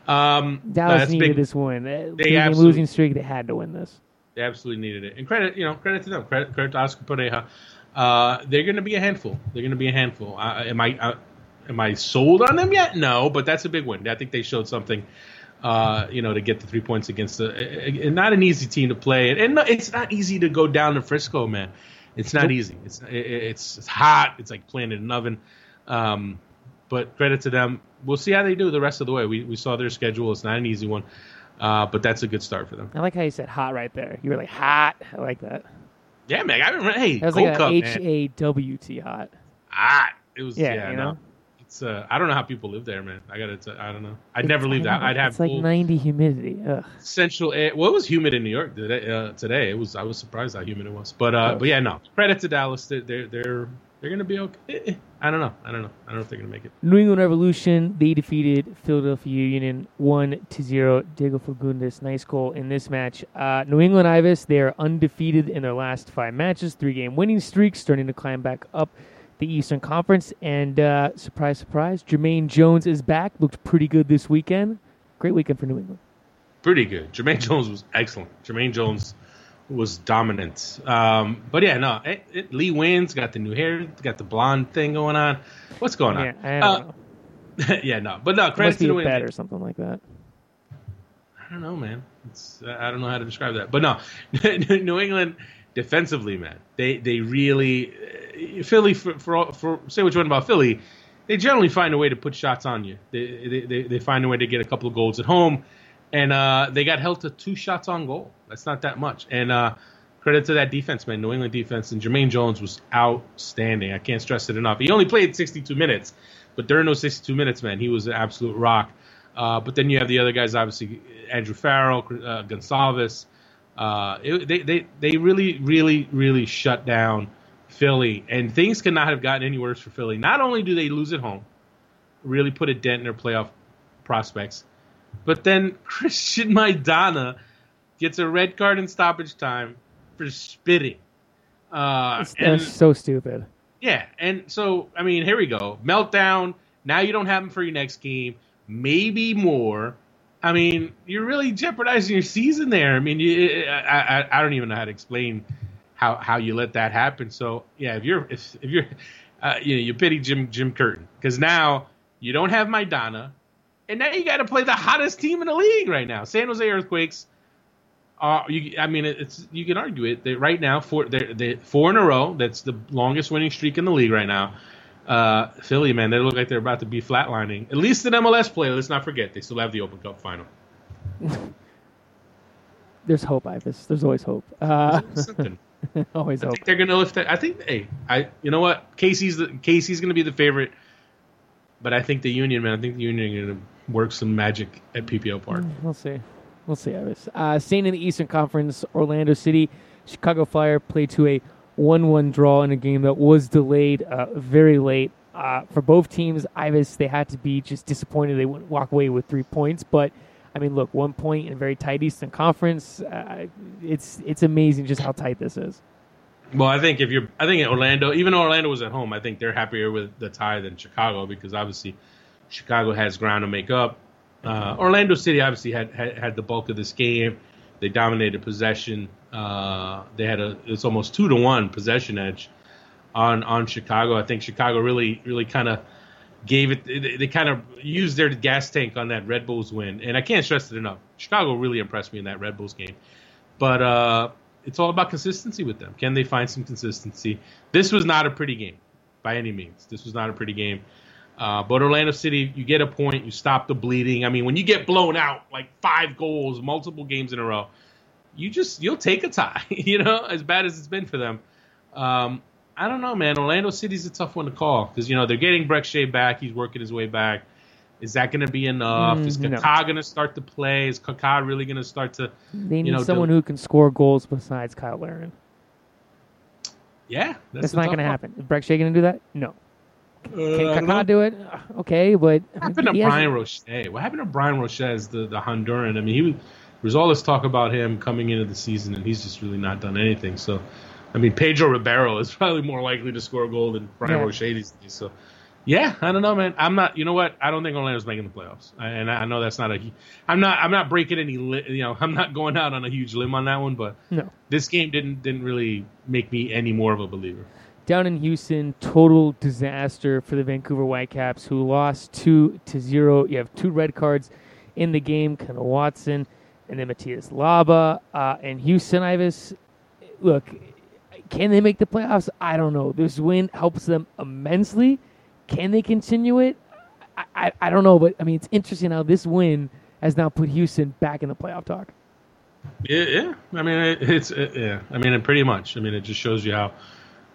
Um, Dallas needed big. this win. They They absolutely- losing streak. They had to win this. They absolutely needed it, and credit, you know, credit to them. Credit, credit to Oscar Pareja. Uh, they're going to be a handful. They're going to be a handful. Uh, am I, uh, am I sold on them yet? No, but that's a big win. I think they showed something. Uh, you know, to get the three points against a, a, not an easy team to play, and, and no, it's not easy to go down to Frisco, man. It's not easy. It's it, it's it's hot. It's like playing in an oven. Um, but credit to them. We'll see how they do the rest of the way. We we saw their schedule. It's not an easy one, uh, but that's a good start for them. I like how you said hot right there. You were like hot. I like that. Yeah, man. I remember. Hey, That was Gold like Cup, a man. H A W T hot. hot. It was Yeah, yeah, you no. know? It's uh, I don't know how people live there, man. I gotta. T- I don't know. I'd never leave that. Know, I'd have It's like ninety humidity. Ugh. central air. Well, it was humid in New York today. Uh, today it was. I was surprised how humid it was. But uh, but yeah, no. Credit to Dallas. They're they're they're, gonna be okay. Eh, eh. I don't know. I don't know. I don't know if they're gonna make it. New England Revolution, they defeated Philadelphia Union 1 to 0. Diego Fagundez, nice goal in this match. Uh, New England Ives, they are undefeated in their last five matches, three game winning streak, starting to climb back up the Eastern Conference. And uh, surprise, surprise, Jermaine Jones is back. Looked pretty good this weekend. Great weekend for New England. Pretty good. Jermaine [laughs] Jones was excellent. Jermaine Jones was dominant. Um, but yeah, no. It, it, Lee wins. Got the new hair. Got the blonde thing going on. What's going on? Yeah, Uh, [laughs] yeah, no. But no. Must to a England. or something like that. I don't know, man. It's I don't know how to describe that, but no, [laughs] New England defensively, man, they they really uh, Philly for, for for say what you want about Philly, they generally find a way to put shots on you. They they they, they find a way to get a couple of goals at home, and uh, they got held to two shots on goal. That's not that much, and uh, credit to that defense, man. New England defense and Jermaine Jones was outstanding. I can't stress it enough. He only played 62 minutes, but during those 62 minutes, man, he was an absolute rock. Uh, but then you have the other guys, obviously Andrew Farrell, uh, Gonçalves. Uh, it, they, they they really really really shut down Philly, and things could not have gotten any worse for Philly. Not only do they lose at home, really put a dent in their playoff prospects, but then [laughs] Christian Maidana gets a red card in stoppage time for spitting. Uh, and- that's so stupid. yeah, and so I mean, here we go. Meltdown. Now you don't have him for your next game. Maybe more. I mean, you're really jeopardizing your season there. I mean, you, I, I, I don't even know how to explain how, how you let that happen. So yeah, if you're if, if you're uh, you know you pity Jim Jim Curtin because now you don't have Maidana, and now you got to play the hottest team in the league right now, San Jose Earthquakes. Uh, you, I mean, it's you can argue it. They, right now, four they're, they four in a row. That's the longest winning streak in the league right now. Uh, Philly, man, they look like they're about to be flatlining. At least in MLS play. Let's not forget they still have the Open Cup final. [laughs] There's hope, Ives. There's always hope. Uh, [laughs] Something. always I hope. think they're gonna lift it. I think. Hey, I. You know what? Casey's the Casey's gonna be the favorite. But I think the Union, man. I think the Union are gonna work some magic at PPL Park. We'll see. We'll see, Ives. Uh, staying in the Eastern Conference, Orlando City, Chicago Fire played to a 1 1 draw in a game that was delayed uh, very late. Uh, for both teams, Ives, they had to be just disappointed they wouldn't walk away with three points. But, I mean, look, one point in a very tight Eastern Conference. Uh, it's, it's amazing just how tight this is. Well, I think if you're, I think Orlando, even though Orlando was at home, I think they're happier with the tie than Chicago because obviously Chicago has ground to make up. Uh, Orlando City obviously had, had, had the bulk of this game. They dominated possession. Uh, they had a it's almost two to one possession edge on on Chicago. I think Chicago really really kind of gave it. They, they kind of used their gas tank on that Red Bulls win, and I can't stress it enough. Chicago really impressed me in that Red Bulls game, but uh, it's all about consistency with them. Can they find some consistency? This was not a pretty game by any means. This was not a pretty game. Uh, but Orlando City, you get a point, you stop the bleeding. I mean, when you get blown out like five goals, multiple games in a row, you just you'll take a tie. [laughs] You know, as bad as it's been for them. Um, I don't know, man. Orlando City's a tough one to call because you know they're getting Brek Shea back. He's working his way back. Is that going to be enough? Mm, is no. Kaká going to start to play? Is Kaká really going to start to? They need know, someone the- who can score goals besides Kyle Larin. Yeah, That's, a not going to happen. Is Brek Shea going to do that? No. Uh, Can know. Kaká do it? Uh, Okay, but What happened to Bryan Róchez? What happened to Bryan Róchez as the, the Honduran? I mean, he was, there was all this talk about him coming into the season, and he's just really not done anything. So, I mean, Pedro Ribeiro is [laughs] probably more likely to score a goal than Bryan Yeah. Róchez these days. So, yeah, I don't know, man. I'm not. You know what? I don't think Orlando's making the playoffs, I- and I know that's not a. I'm not. I'm not breaking any. Li- you know, I'm not going out on a huge limb on that one, but No. this game didn't didn't really make me any more of a believer. Down in Houston, total disaster for the Vancouver Whitecaps, who lost two to zero. You have two red cards in the game: Kendall Waston and then Matías Laba. Uh, and Houston, Ives, look, can they make the playoffs? I don't know. This win helps them immensely. Can they continue it? I, I, I don't know, but I mean, it's interesting how this win has now put Houston back in the playoff talk. Yeah, yeah. I mean, it, it's it, yeah. I mean, pretty much. I mean, it just shows you how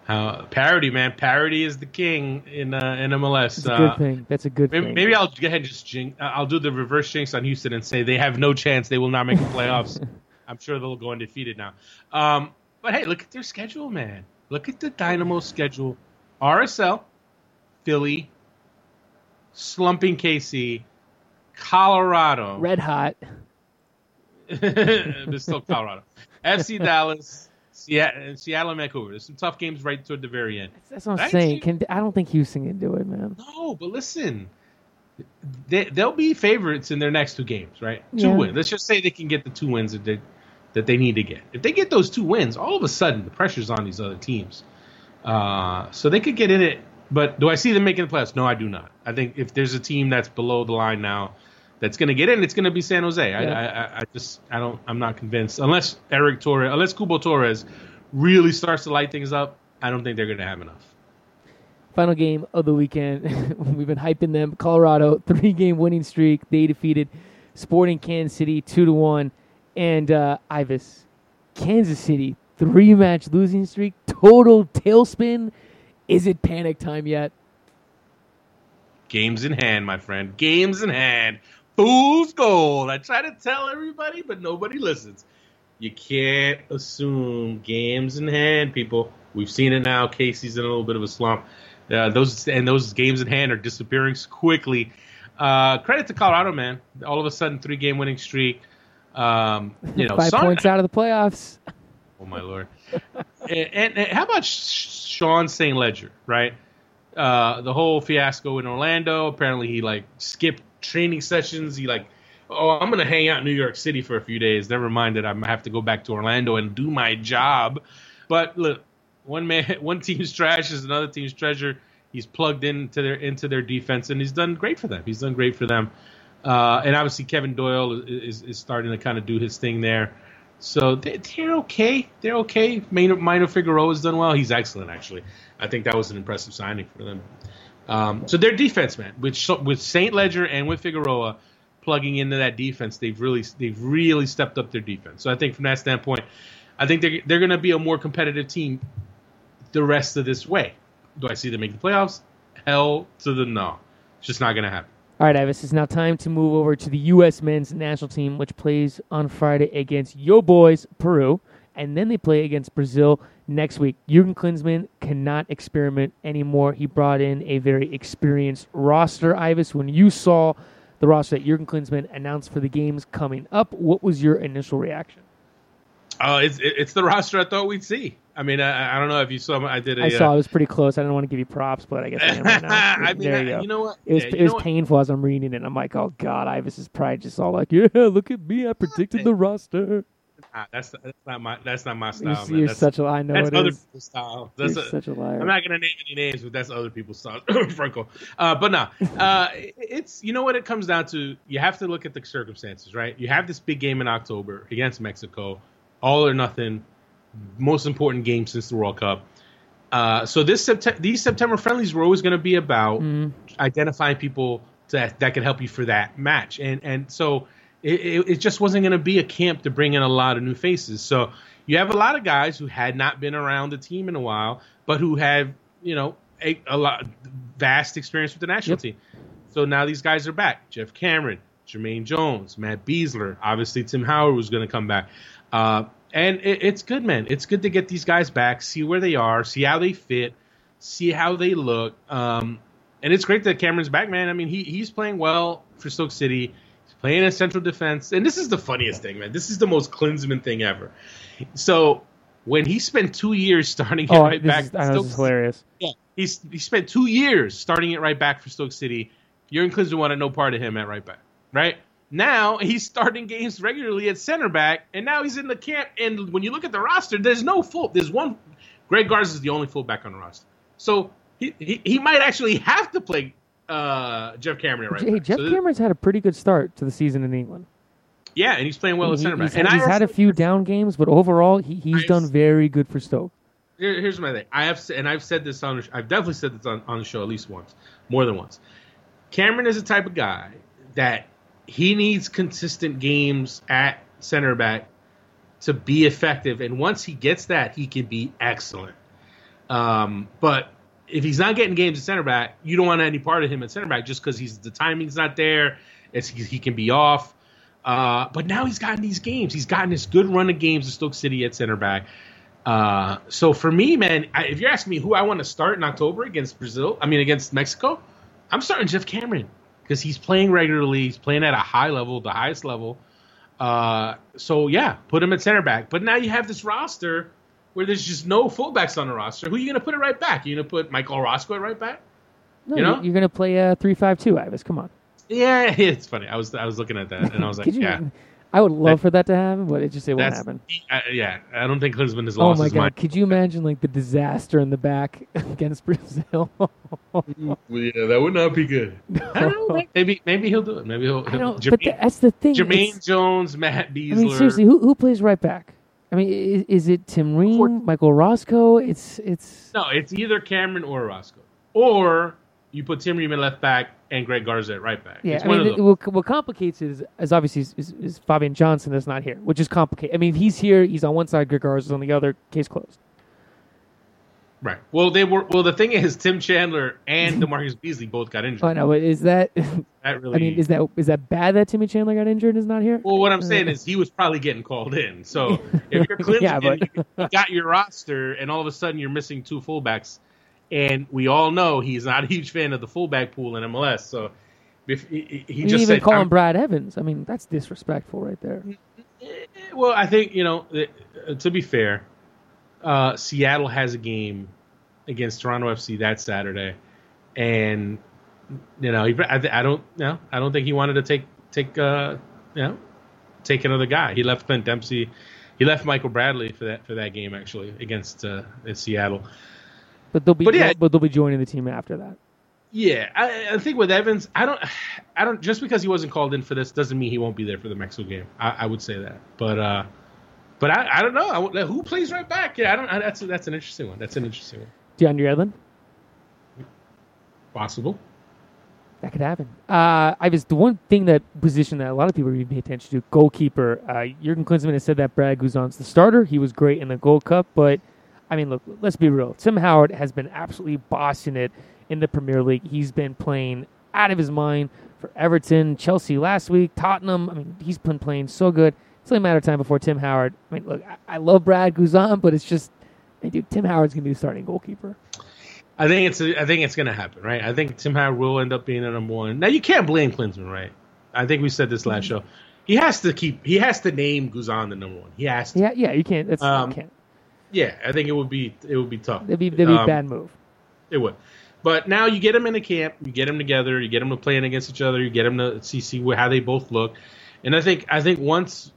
how parity, man. Parody is the king in uh, in MLS. It's a Uh, good thing. That's a good Maybe, thing. maybe I'll go ahead and just jinx. uh, I'll do the reverse jinx on Houston and say they have no chance. They will not make the [laughs] playoffs. I'm sure they'll go undefeated now. Um, but hey, look at their schedule, man. Look at the Dynamo schedule: RSL, Philly, slumping KC, Colorado. Red hot. [laughs] but still Colorado. [laughs] FC Dallas, Seattle, Seattle, and Vancouver. There's some tough games right toward the very end. That's what I'm Right? saying. Can I don't think Houston can do it, man. No, but listen, they, they'll be favorites in their next two games, right? Two Yeah. wins. Let's just say they can get the two wins that they, that they need to get. If they get those two wins, all of a sudden the pressure's on these other teams. Uh, so they could get in it. But do I see them making the playoffs? No, I do not. I think if there's a team that's below the line now that's going to get in, it's going to be San Jose. I, Yeah. I, I, I just I don't I'm not convinced unless Eric Torres, unless Cubo Torres really starts to light things up. I don't think they're going to have enough. Final game of the weekend. [laughs] We've been hyping them. Colorado three game winning streak. They defeated Sporting Kansas City two to one, and uh, Ives, Kansas City three match losing streak. Total tailspin. Is it panic time yet? Games in hand, my friend. Games in hand. Fool's gold. I try to tell everybody, but nobody listens. You can't assume games in hand, people. We've seen it now. Casey's in a little bit of a slump. Uh, those and those games in hand are disappearing quickly. Uh, credit to Colorado, man. All of a sudden, three game winning streak. Um, you know, Five Son- points out of the playoffs. Oh my lord! [laughs] and, and, and how about Sean St. Ledger? Right, uh, the whole fiasco in Orlando. Apparently, he like skipped training sessions. He like, oh, I'm gonna hang out in New York City for a few days. Never mind that I have to go back to Orlando and do my job. But look, one man, [laughs] one team's trash is another team's treasure. He's plugged into their into their defense, and he's done great for them. He's done great for them. Uh, and obviously, Kevin Doyle is, is starting to kind of do his thing there. So they, they're okay. They're okay. Minor, Minor has done well. He's excellent, actually. I think that was an impressive signing for them. Um, so their defense, man, with with Saint Ledger and with Figueroa plugging into that defense, they've really they've really stepped up their defense. So I think from that standpoint, I think they're they're going to be a more competitive team the rest of this way. Do I see them make the playoffs? Hell to the no. It's just not going to happen. All right, Ives, it's now time to move over to the U.S. men's national team, which plays on Friday against Yo Boys, Peru, and then they play against Brazil next week. Jurgen Klinsmann cannot experiment anymore. He brought in a very experienced roster. Ives, when you saw the roster that Jurgen Klinsmann announced for the games coming up, what was your initial reaction? Oh, it's it's the roster I thought we'd see. I mean, I, I don't know if you saw. I did. A, I saw it uh, was pretty close. I didn't want to give you props, but I guess I am right now. [laughs] I mean, there you go. you know what? It was Yeah, it was painful as I'm reading it. I'm like, oh god, Ives is probably just all like, yeah, look at me, I predicted the roster. That's that's not my that's not my You're, style. man. you're such a I know that's it other is. people's style. You're That's a, such a liar. I'm not gonna name any names, but that's other people's style. [coughs] Franco. Uh, but no, [laughs] uh, it's you know what it comes down to. You have to look at the circumstances, right? You have this big game in October against Mexico, all or nothing, most important game since the World Cup. Uh, so this September, these September friendlies were always going to be about Mhm. identifying people that that could help you for that match, and and so it, it, it just wasn't going to be a camp to bring in a lot of new faces. So you have a lot of guys who had not been around the team in a while, but who have you know a, a lot vast experience with the national Yep. team. So now these guys are back: Geoff Cameron, Jermaine Jones, Matt Besler, obviously Tim Howard was going to come back. Uh, and it, it's good, man. It's good to get these guys back, see where they are, see how they fit, see how they look. Um, and it's great that Cameron's back, man. I mean, he he's playing well for Stoke City. Playing in central defense, and this is the funniest thing, man. This is the most Klinsmann thing ever. So when he spent two years starting it Oh, right back, is, this is hilarious. yeah, he's he spent two years starting it right back for Stoke City. Jurgen Klinsmann wanted no part of him at right back, right? Now he's starting games regularly at center back, and now he's in the camp. And when you look at the roster, there's no full. There's one. Greg Garza is the only fullback on the roster, so he he, he might actually have to play uh, Geoff Cameron right Hey, back. Geoff So Cameron's had a pretty good start to the season in England. yeah, and he's playing well at center back. he's and he's had a few down games, but overall, he, he's I- done very good for Stoke. Here- here's my thing. I have and I've said this on. the I've definitely said this on, on the show at least once, more than once. Cameron is the type of guy that he needs consistent games at center back to be effective, and once he gets that, he can be excellent. Um, but if he's not getting games at center back, you don't want any part of him at center back just because he's the timing's not there. It's he, he can be off. Uh, but now he's gotten these games. He's gotten this good run of games at Stoke City at center back. Uh, so for me, man, I, if you're asking me who I want to start in October against Brazil, I mean against Mexico, I'm starting Geoff Cameron because he's playing regularly. He's playing at a high level, the highest level. Uh, so yeah, put him at center back. But now you have this roster where there's just no fullbacks on the roster. Who are you going to put it right back? You going to put Michael Orozco at right back? No, You know? you're going to play uh, three five two, Ives. Come on. Yeah, [laughs] it's funny. I was I was looking at that and I was [laughs] like, Could you? yeah, I would love for that to happen, but it just it won't happen. I, yeah. I don't think Klinsmann has Oh my god! mind. Could you imagine like the disaster in the back [laughs] against Brazil? Yeah, that would not be good. I don't know. Maybe maybe he'll do it. Maybe he'll. I he'll don't. But Jermaine, that's the thing. Jermaine it's- Jones, Matt Besler. I mean, seriously, who who plays right back? I mean, is, is it Tim Ream, Michael Orozco? It's it's. No, it's either Cameron or Orozco, or you put Tim Ream at left back and Greg Garza at right back. Yeah, it's I one mean, of it- those. what, what complicates it is, is obviously is, is, is Fabian Johnson that's not here, which is complicated. I mean, if he's here, he's on one side, Greg Garza's on the other. Case closed. Right. Well, they were. Well, the thing is, Tim Chandler and [laughs] DaMarcus Beasley both got injured. Oh no, but is that? [laughs] That really. I mean, is that is that bad that Timmy Chandler got injured and is not here? well, what I'm saying [laughs] is he was probably getting called in. So if you're Klinsmann, Yeah, but- you got your roster, and all of a sudden you're missing two fullbacks, and we all know he's not a huge fan of the fullback pool in MLS. So if he, he just even said, call him Brad Evans. I mean, that's disrespectful right there. Mm, mm, eh, well, I think you know. uh, To be fair, uh, Seattle has a game against Toronto FC that Saturday, and you know, he, I, I don't, know, I don't think he wanted to take take uh, you know, take another guy. He left Clint Dempsey, he left Michael Bradley for that for that game actually against uh, in Seattle. But they'll be But yeah. but they'll be joining the team after that. Yeah, I, I think with Evans, I don't, I don't. Just because he wasn't called in for this doesn't mean he won't be there for the Mexico game. I, I would say that, but uh, but I, I don't know. I, who plays right back? Yeah, I don't. I, that's that's an interesting one. That's an interesting one. DeAndre Yedlin, Possible. that could happen. Uh, I was the one thing that position that a lot of people really pay attention to goalkeeper. Uh, Jurgen Klinsmann has said that Brad Guzan's the starter. He was great in the Gold Cup, but I mean, look, let's be real. Tim Howard has been absolutely bossing it in the Premier League. He's been playing out of his mind for Everton, Chelsea last week, Tottenham. I mean, he's been playing so good. It's only a matter of time before Tim Howard. I mean, look, I, I love Brad Guzan, but it's just, hey, dude, Tim Howard's gonna be the starting goalkeeper. I think it's. I think it's going to happen, right? I think Tim Howard will end up being a number one. Now you can't blame Klinsmann, right? I think we said this last show. he has to keep he has to name Guzan the number one. He has to. Yeah, yeah, you can't. That's, Um, you can't. Yeah, I think it would be it would be tough. That'd be that'd be a Um, bad move. It would. But now you get them in a camp, you get them together, you get them to playing against each other, you get them to see see how they both look, and I think I think once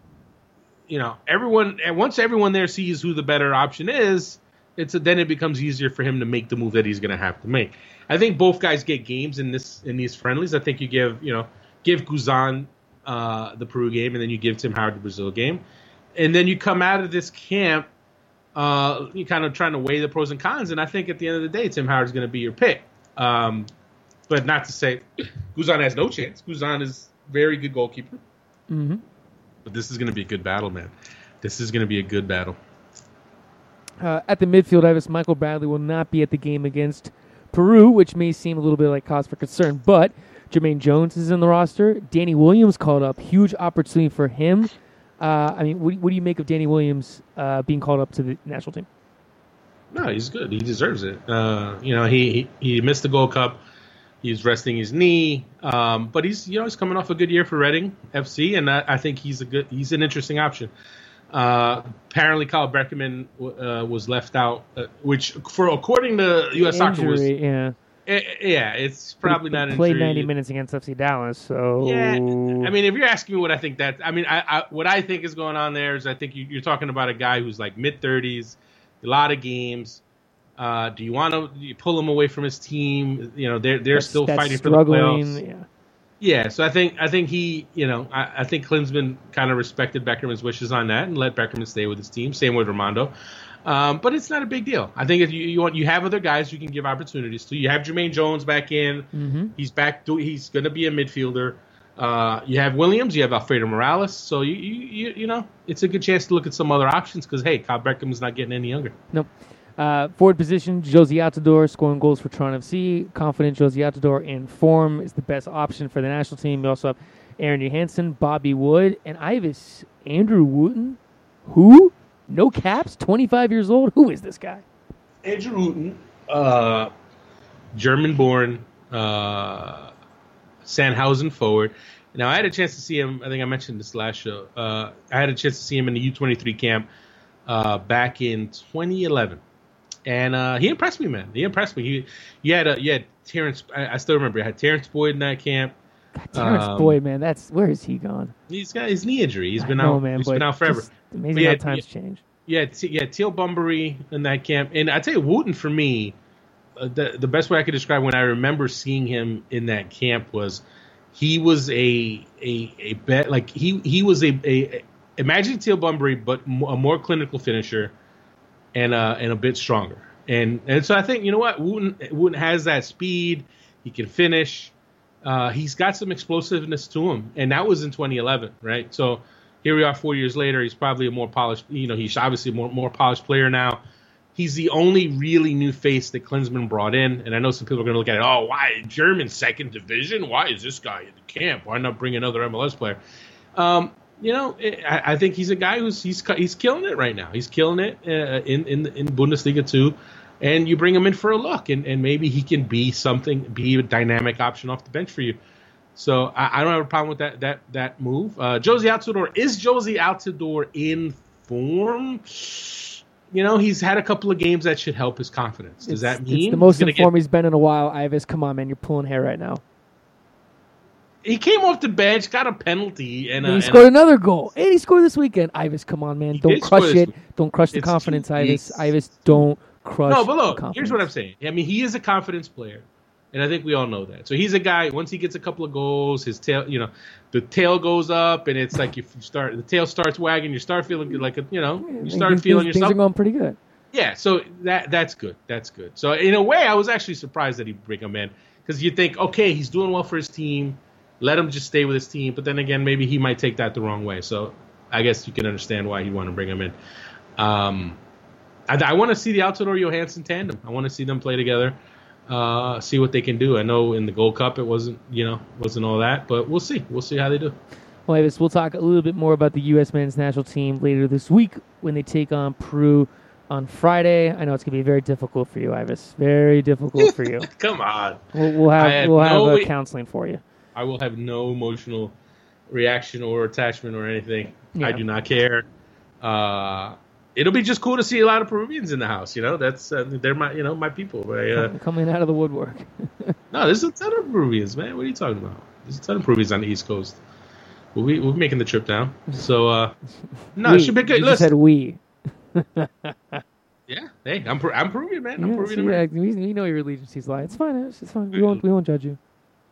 you know everyone once everyone there sees who the better option is, it's a, then it becomes easier for him to make the move that he's going to have to make. I think both guys get games in this in these friendlies. I think you give you know give Guzan uh, the Peru game, and then you give Tim Howard the Brazil game, and then you come out of this camp uh, you kind of trying to weigh the pros and cons. And I think at the end of the day, Tim Howard's going to be your pick. Um, but not to say Guzan has no chance. Guzan is very good goalkeeper. hmm But this is going to be a good battle, man. This is going to be a good battle. Uh, at the midfield, Ives Michael Bradley will not be at the game against Peru, which may seem a little bit like cause for concern. But Jermaine Jones is in the roster. Danny Williams called up. Huge opportunity for him. Uh, I mean, what, what do you make of Danny Williams uh, being called up to the national team? No, he's good. He deserves it. Uh, you know, he, he he missed the Gold Cup. He's resting his knee, um, but he's you know he's coming off a good year for Reading FC, and I, I think he's a good he's an interesting option. Uh, apparently, Kyle Beckerman uh, was left out, uh, which for according to U.S. Soccer was yeah. eh, yeah, it's probably He not played injury. 90 minutes against FC Dallas, so Yeah, I mean, if you're asking me what I think that, I mean, I, I what I think is going on there is I think you, you're talking about a guy who's like mid 30s, a lot of games. Uh, do you want to pull him away from his team? You know, they're they're that's- still that's fighting for the playoffs. Yeah. Yeah, so I think I think he, you know, I, I think Klinsmann kind of respected Beckerman's wishes on that and let Beckerman stay with his team. Same with Rimando. Um, but it's not a big deal. I think if you you, want, you have other guys you can give opportunities to. You have Jermaine Jones back in. hmm He's back. Do, he's going to be a midfielder. Uh, you have Williams. You have Alfredo Morales. So you, you you you know it's a good chance to look at some other options because hey, Kyle Beckham's not getting any younger. Nope. Uh, forward position, Jozy Altidore scoring goals for Toronto FC. Confident Jozy Altidore in form is the best option for the national team. We also have Aron Jóhannsson, Bobby Wood, and Ives Andrew Wooten. Who? No caps, 25 years old. Who is this guy? Andrew Wooten, uh, German-born, uh, Sandhausen forward. Now I had a chance to see him. I think I mentioned this last show. Uh, I had a chance to see him in the U23 camp uh, back in 2011, and uh, he impressed me, man. He impressed me. He, you had a, you had Terrence. I, I still remember. You had Terrence Boyd in that camp. God, Terrence Um, Boyd, man. That's where is he gone? He's got his knee injury. He's I been know, out. man. he's been out forever. amazing But yeah, how times change. Yeah, T- yeah, Teal Bunbury in that camp, and I tell you, Wooten for me, uh, the the best way I could describe when I remember seeing him in that camp was he was a a a bet like he he was a, a imagine Teal Bunbury but a more clinical finisher and uh and a bit stronger and and so I think you know what Wooten Wooten has that speed he can finish uh, he's got some explosiveness to him, and that was in 2011, right? So here we are, four years later. He's probably a more polished, you know, he's obviously a more more polished player now. He's the only really new face that Klinsmann brought in, and I know some people are going to look at it. Oh, why German second division? Why is this guy in the camp? Why not bring another MLS player? Um, you know, I, I think he's a guy who's he's he's killing it right now. He's killing it uh, in in in Bundesliga too and you bring him in for a look, and, and maybe he can be something, be a dynamic option off the bench for you. So I, I don't have a problem with that that that move. Uh, Jozy Altidore is Jozy Altidore in form. You know, he's had a couple of games that should help his confidence. Does It's- that mean it's the most informed he's been in a while? Ives, come on, man. You're pulling hair right now. He came off the bench, got a penalty, and, And uh, he and scored another goal. And he scored this weekend. Ives, come on, man. Don't crush it. Don't crush the It's confidence, two Ives. Ives, don't crush No, but look, here's what I'm saying. I mean, he is a confidence player, and I think we all know that. So he's a guy. Once he gets a couple of goals, his tail, you know, the tail goes up, and it's like if you start, the tail starts wagging, you start feeling like a, you know, you start things, feeling Things yourself. are going pretty good. Yeah, so that that's good. That's good. So in a way, I was actually surprised that he bring him in because you think, okay, he's doing well for his team. Let him just stay with his team. But then again, maybe he might take that the wrong way. So I guess you can understand why he'd want to bring him in. Um, I, I want to see the Altidore Jóhannsson tandem. I want to see them play together. Uh, see what they can do. I know in the Gold Cup it wasn't, you know, wasn't all that, but we'll see. We'll see how they do. Well, Ives, we'll talk a little bit more about the U.S. men's national team later this week when they take on Peru on Friday. I know it's going to be very difficult for you, Ives. Very difficult [laughs] for you. Come on. We'll, we'll have we'll have no way- counseling for you. I will have no emotional reaction or attachment or anything. Yeah. I do not care. Uh, it'll be just cool to see a lot of Peruvians in the house. You know, that's uh, they're my you know my people. Right? Uh, Coming out of the woodwork. [laughs] no, there's a ton of Peruvians, man. What are you talking about? There's a ton of Peruvians on the East Coast. We'll be we'll be making the trip down. So uh, [laughs] no, we, it should be good. You Listen, said we. [laughs] yeah, hey, I'm I'm Peruvian, man. I'm Yeah, Peruvian see, yeah, we, we know your allegiances lie. It's fine. It's, it's fine. We won't. We won't judge you.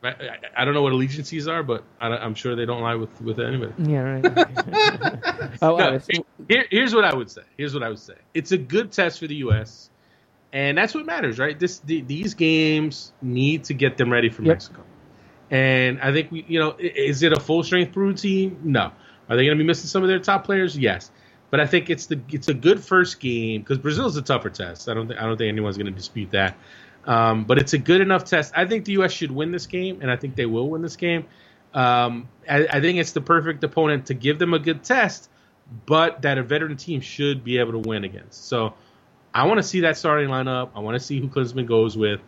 I, I, I don't know what allegiances are, but I, am sure they don't lie with with anybody. Yeah. Right. [laughs] [laughs] oh. No, here, here's what I would say. Here's what I would say. It's a good test for the U.S. and that's what matters, right? This the, these games need to get them ready for Yep. Mexico. And I think we, you know, is it a full strength Peru team? No. Are they going to be missing some of their top players? Yes. But I think it's the it's a good first game because Brazil is a tougher test. I don't think I don't think anyone's going to dispute that. Um, but it's a good enough test. I think the U.S. should win this game, and I think they will win this game. Um, I, I think it's the perfect opponent to give them a good test, but that a veteran team should be able to win against. So I want to see that starting lineup. I want to see who Klinsmann goes with,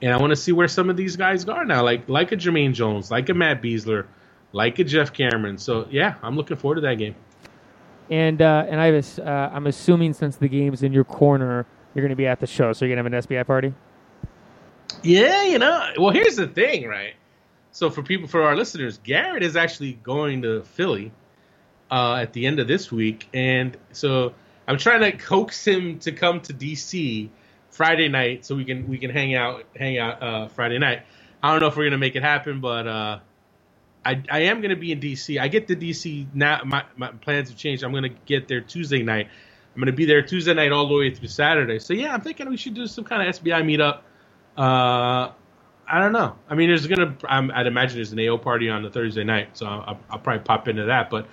and I want to see where some of these guys are now, like like a Jermaine Jones, like a Matt Besler, like a Geoff Cameron. So yeah, I'm looking forward to that game. And uh, and I was, uh, I'm assuming since the game's in your corner, you're going to be at the show, so you're going to have an SBI party. Yeah, you know. Well, here's the thing, right? So for people, for our listeners, Garrett is actually going to Philly uh, at the end of this week, and so I'm trying to coax him to come to DC Friday night so we can we can hang out hang out uh, Friday night. I don't know if we're gonna make it happen, but uh, I I am gonna be in DC. I get to DC now. My my plans have changed. I'm gonna get there Tuesday night. I'm gonna be there Tuesday night all the way through Saturday. So yeah, I'm thinking we should do some kind of SBI meetup. Uh, I don't know. I mean, there's gonna. I'm, I'd imagine there's an AO party on the Thursday night, so I'll, I'll probably pop into that. But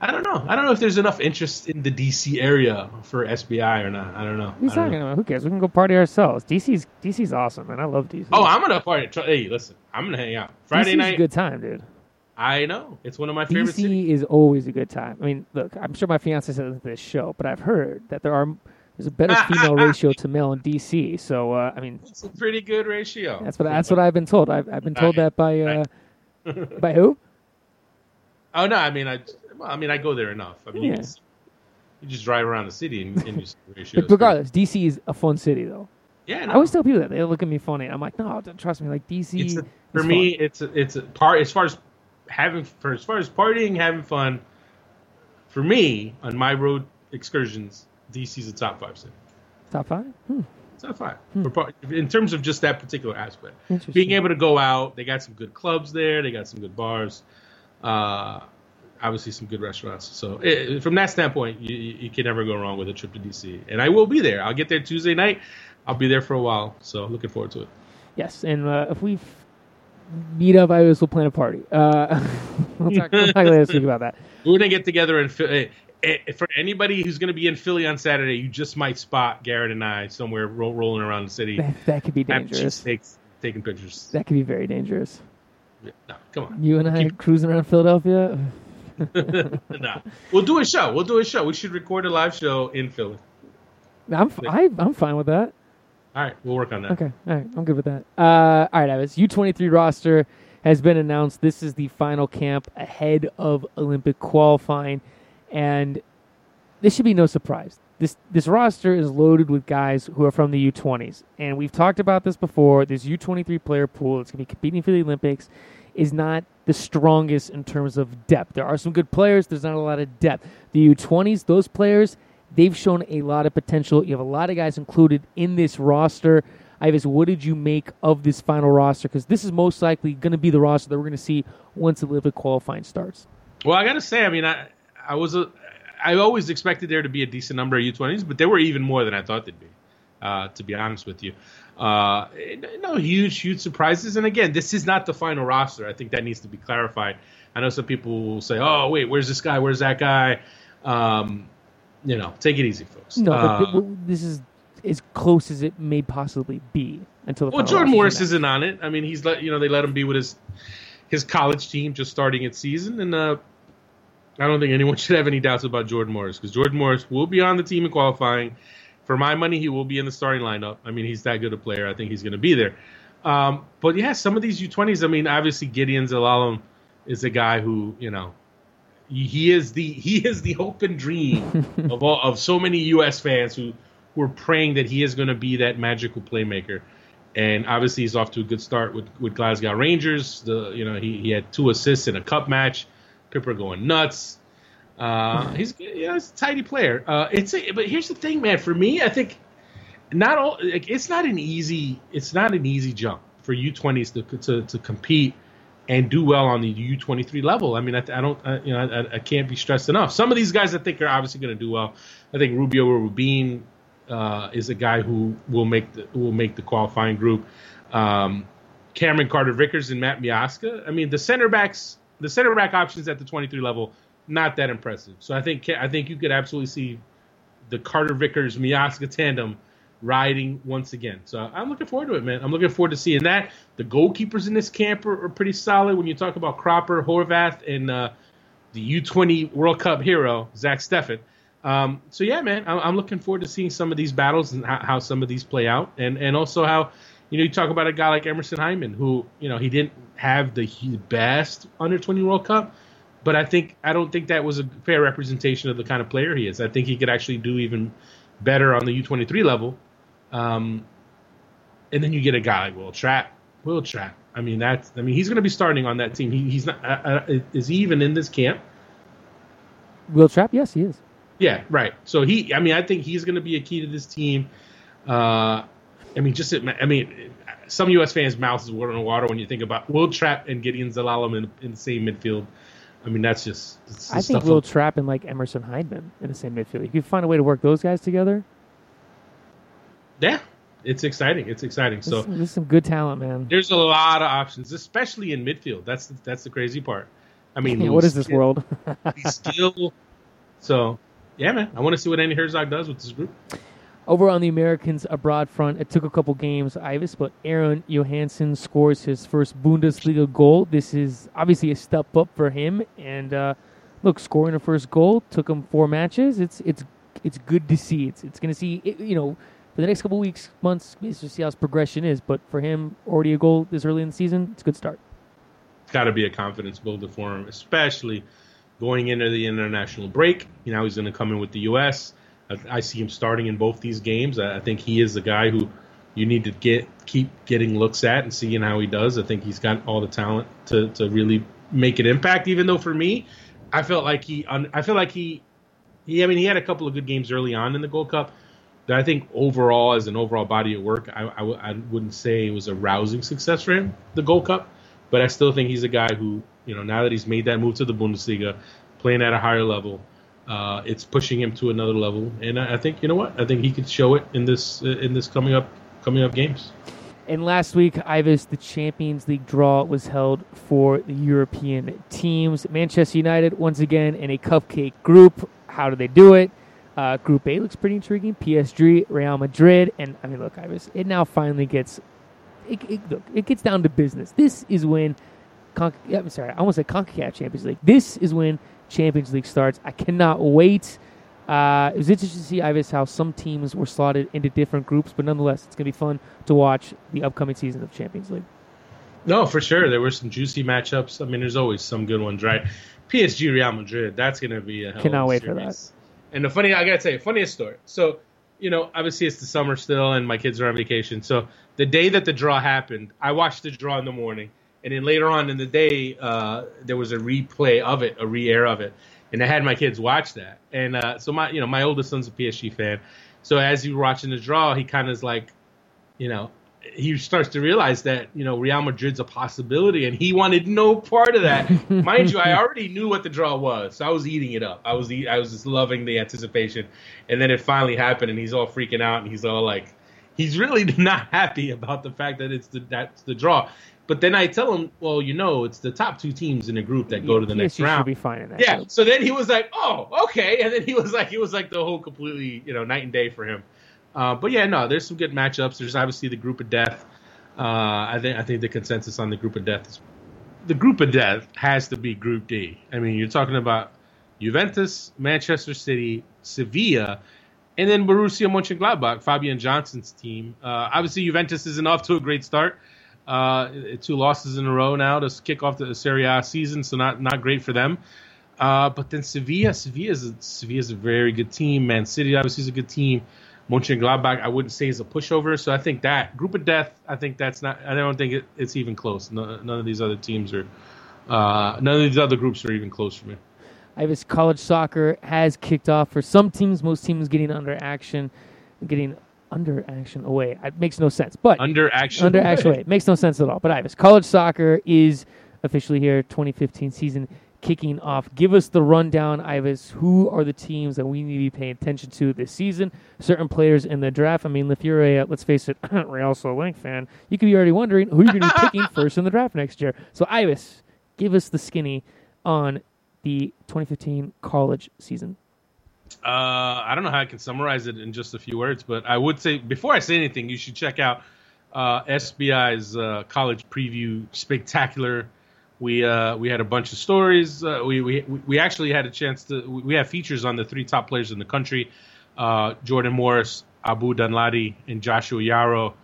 I don't know. I don't know if there's enough interest in the DC area for SBI or not. I don't know. What are I talking know. about? Who cares? We can go party ourselves. DC's DC's awesome, man. I love DC. Oh, I'm gonna party. Hey, listen, I'm gonna hang out Friday DC's night. a good time, dude. I know it's one of my favorite DC is always a good time. I mean, look, I'm sure my fiance says this show, but I've heard that there are there's a better female ratio to male in DC. So uh, I mean, It's a pretty good ratio. that's what that's what I've been told. I've, I've been told that by uh, [laughs] by who? Oh no, I mean I. Well, I mean I go there enough. I mean you, just, you just drive around the city and, and you see the ratios. But regardless, DC is a fun city though. yeah. I No. always tell people that they look at me funny. I'm like, no, don't trust me. Like DC, it's a, for fun. me it's a, it's a part as far as having for as far as partying having fun for me on my road excursions DC's a top five city top five. Hmm. top five. For par- in terms of just that particular aspect. Being able to go out they got some good clubs there they got some good bars uh obviously some good restaurants. So eh, from that standpoint you, you can never go wrong with a trip to DC and I will be there. I'll get there Tuesday night. I'll be there for a while. So looking forward to it. Yes, and uh, if we meet up, I always will plan a party. Uh, [laughs] we'll talk, we'll talk later this week about that. [laughs] We're gonna get together and Philly. For anybody who's gonna be in Philly on Saturday, you just might spot Garrett and I somewhere ro- rolling around the city, That, that could be dangerous. cheesesteaks, taking pictures. That could be very dangerous. No, come on, You and I cruising around Philadelphia. [laughs] [laughs] no. We'll do a show. We'll do a show. We should record a live show in Philly. I'm f- I, I'm fine with that. All right, we'll work on that. Okay, all right, I'm good with that. Uh, all right, Ives, U23 roster has been announced. This is the final camp ahead of Olympic qualifying, and this should be no surprise. This this roster is loaded with guys who are from the U20s, and we've talked about this before. This U23 player pool, it's going to be competing for the Olympics, is not the strongest in terms of depth. There are some good players. There's not a lot of depth. The U20s, those players, they've shown a lot of potential. You have a lot of guys included in this roster. Ives, what did you make of this final roster? Because this is most likely going to be the roster that we're going to see once the Olympic qualifying starts. Well, I gotta say, I mean, I I was a, I always expected there to be a decent number of U20s, but there were even more than I thought there'd be. Uh, to be honest with you, uh, no huge, huge surprises. And again, this is not the final roster. I think that needs to be clarified. I know some people will say, "Oh, wait, where's this guy? Where's that guy?" Um, you know, take it easy, folks. No, Uh, but this is as close as it may possibly be until the Well, Jordan Morris isn't on it. I mean, he's let you know they let him be with his his college team just starting its season, and uh, I don't think anyone [laughs] should have any doubts about Jordan Morris because Jordan Morris will be on the team in qualifying. For my money, he will be in the starting lineup. I mean, he's that good a player. I think he's going to be there. Um, but yeah, some of these U20s. I mean, obviously Gedion Zelalem is a guy who you know he is the he is the hope and dream [laughs] of all of so many U.S. fans who who are praying that he is going to be that magical playmaker. And obviously, he's off to a good start with, with Glasgow Rangers. The you know he, he had two assists in a cup match. Pipper going nuts. Uh, [laughs] he's yeah, he's a tidy player. Uh, it's a, but here's the thing, man. For me, I think not all like, it's not an easy it's not an easy jump for U20s to to, to compete and do well on the U23 level. I mean, I, I don't, I, you know, I, I, can't be stressed enough. Some of these guys I think are obviously going to do well. I think Rubio or Rubin uh, is a guy who will make the will make the qualifying group. Um, Cameron Carter Vickers and Matt Miazga. I mean, the center backs, the center back options at the 23 level, not that impressive. So I think I think you could absolutely see the Carter Vickers Miazga tandem riding once again. So I'm looking forward to it, man. I'm looking forward to seeing that. The goalkeepers in this camp are, are pretty solid. When you talk about Cropper, Horvath, and uh, the U20 World Cup hero Zach Steffen. Um, so yeah, man, I'm, I'm, looking forward to seeing some of these battles and how, how, some of these play out, and and also how you know you talk about a guy like Emerson Hyndman, who you know he didn't have the best under 20 World Cup. But I think I don't think that was a fair representation of the kind of player he is. I think he could actually do even better on the U23 level. Um, and then you get a guy like Will Trapp. Will Trapp. I mean, that's. I mean, he's going to be starting on that team. He, he's not. Uh, uh, is he even in this camp? Will Trapp? Yes, he is. Yeah, right. So he. I mean, I think he's going to be a key to this team. Uh, I mean, just. I mean, some U.S. fans' mouths is watering water when you think about Will Trapp and Gedion Zelalem in, in the same midfield. I mean, that's just. I think Will Trapp and like Emerson Hyndman in the same midfield. If you find a way to work those guys together, yeah, it's exciting. It's exciting. So there's some good talent, man. There's a lot of options, especially in midfield. That's the, that's the crazy part. I mean, yeah, [laughs] what is this world? still. So, yeah, man. I want to see what Andi Herzog does with this group. Over on the Americans abroad front, it took a couple games, Ives, but Aron Jóhannsson scores his first Bundesliga goal. This is obviously a step up for him, and uh, look, scoring a first goal took him four matches. It's it's it's good to see. It's it's going to see you know for the next couple weeks, months, to see how his progression is. But for him, already a goal this early in the season, it's a good start. It's got to be a confidence builder for him, especially going into the international break. You know, he's going to come in with the U.S. I, see him starting in both these games. I, I think he is the guy who you need to get keep getting looks at and seeing how he does. I think he's got all the talent to, to really make an impact. Even though for me, I felt like he I feel like he he I mean he had a couple of good games early on in the Gold Cup, But I think overall, as an overall body of work, I, I, I wouldn't say it was a rousing success for him, the Gold Cup. But I still think he's a guy who, you know, now that he's made that move to the Bundesliga, playing at a higher level, uh, it's pushing him to another level. And I, I, think, you know what? I think he could show it in this uh, in this coming up coming up games. And last week, Ives, the Champions League draw was held for the European teams. Manchester United once again in a cupcake group. How do they do it? Uh, Group A looks pretty intriguing. PSG, Real Madrid, and I mean, look, Ives, it now finally gets it, it, look, it gets down to business. This is when, Con- I'm sorry, I almost said Concacaf Champions League. This is when Champions League starts. I cannot wait. Uh, it was interesting to see, Ives, how some teams were slotted into different groups, but nonetheless, it's going to be fun to watch the upcoming season of Champions League. No, for sure. There were some juicy matchups. I mean, there's always some good ones, right? PSG Real Madrid, that's going to be a hell Cannot wait series. for that. And the funny, I gotta tell you, funniest story. So, you know, obviously it's the summer still, and my kids are on vacation. So the day that the draw happened, I watched the draw in the morning, and then later on in the day, uh, there was a replay of it, a re-air of it, and I had my kids watch that. And uh, so my, you know, my oldest son's a PSG fan. So as he was watching the draw, he kind of is like, you know, he starts to realize that you know Real Madrid's a possibility, and he wanted no part of that. [laughs] Mind you, I already knew what the draw was, so I was eating it up. I was I was just loving the anticipation, and then it finally happened, and he's all freaking out, and he's all like, he's really [laughs] not happy about the fact that it's the that's the draw. But then I tell him, well, you know, it's the top two teams in the group that go to the next round. Should be fine in that. Yeah. So then he was like, oh, okay, and then he was like, he was like the whole completely, you know, night and day for him. Uh, but yeah, no, there's some good matchups. There's obviously the group of death. Uh, I think I think the consensus on the group of death is the group of death has to be Group D. I mean, you're talking about Juventus, Manchester City, Sevilla, and then Borussia Mönchengladbach, Fabian Johnson's team. Uh, obviously, Juventus isn't off to a great start. Uh, two losses in a row now to kick off the Serie A season, so not not great for them. Uh, but then Sevilla, Sevilla is Sevilla is a very good team. Man City obviously is a good team. Mönchengladbach, I wouldn't say is a pushover. So I think that group of death, I think that's not. I don't think it, it's even close. No, none of these other teams are. Uh, none of these other groups are even close for me. I was college soccer has kicked off for some teams. Most teams getting under action, getting under action away. It makes no sense. But under action, under action away, it makes no sense at all. But Ives, college soccer is officially here. 2015 season kicking off. Give us the rundown, Ives. Who are the teams that we need to be paying attention to this season? Certain players in the draft. I mean, if you're a, uh, let's face it, [coughs] Real Salt Lake fan, you could be already wondering who you're going to be [laughs] picking first in the draft next year. So, Ives, give us the skinny on the 2015 college season. Uh, I don't know how I can summarize it in just a few words, but I would say before I say anything, you should check out uh, SBI's uh, college preview spectacular we uh, we had a bunch of stories. Uh, we, we we actually had a chance to. We have features on the three top players in the country: Jordan Morris, Abu Danladi, and Joshua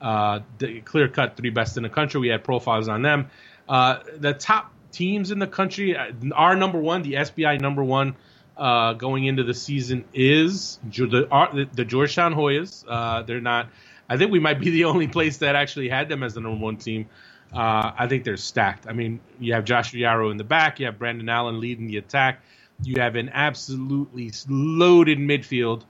the clear cut three best in the country. We had profiles on them. The top teams in the country. Our number one, the SBI number one, going into the season is the, the Georgetown Hoyas. they're not. I think we might be the only place that actually had them as the number one team. Uh, I think they're stacked. I mean, you have Joshua Yaro in the back, you have Brandon Allen leading the attack, you have an absolutely loaded midfield.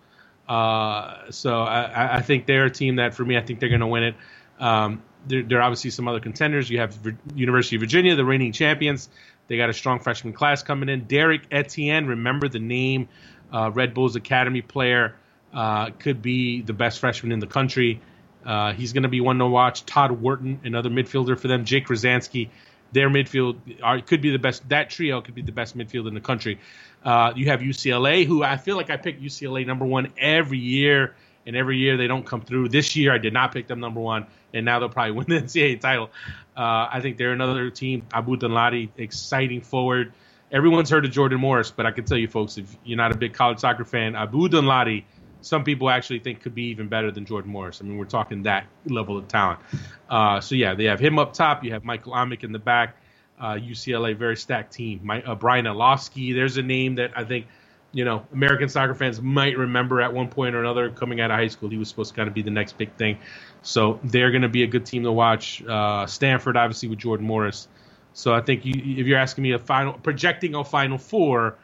Uh, so I, I, think they're a team that, for me, I think they're going to win it. Um, there, there, are obviously some other contenders. You have University of Virginia, the reigning champions. They got a strong freshman class coming in. Derek Etienne, remember the name, uh, Red Bulls Academy player, uh, could be the best freshman in the country. Uh, he's going to be one to watch. Todd Wharton, another midfielder for them. Jake Rozhansky, their midfield are, could be the best. That trio could be the best midfield in the country. Uh, you have UCLA, who I feel like I pick UCLA number one every year, and every year they don't come through. This year I did not pick them number one, and now they'll probably [laughs] win the NCAA title. Uh, I think they're another team. Abu Danladi, exciting forward. Everyone's heard of Jordan Morris, but I can tell you folks, if you're not a big college soccer fan, Abu Danladi – some people actually think could be even better than Jordan Morris. I mean, we're talking that level of talent. Uh, so yeah, they have him up top. You have Michael Amick in the back. Uh, UCLA, very stacked team. My, uh, Brian Iloski, there's a name that I think, you know, American soccer fans might remember at one point or another coming out of high school. He was supposed to kind of be the next big thing. So they're going to be a good team to watch. Uh, Stanford, obviously, with Jordan Morris. So I think you, if you're asking me a final, projecting a Final Four,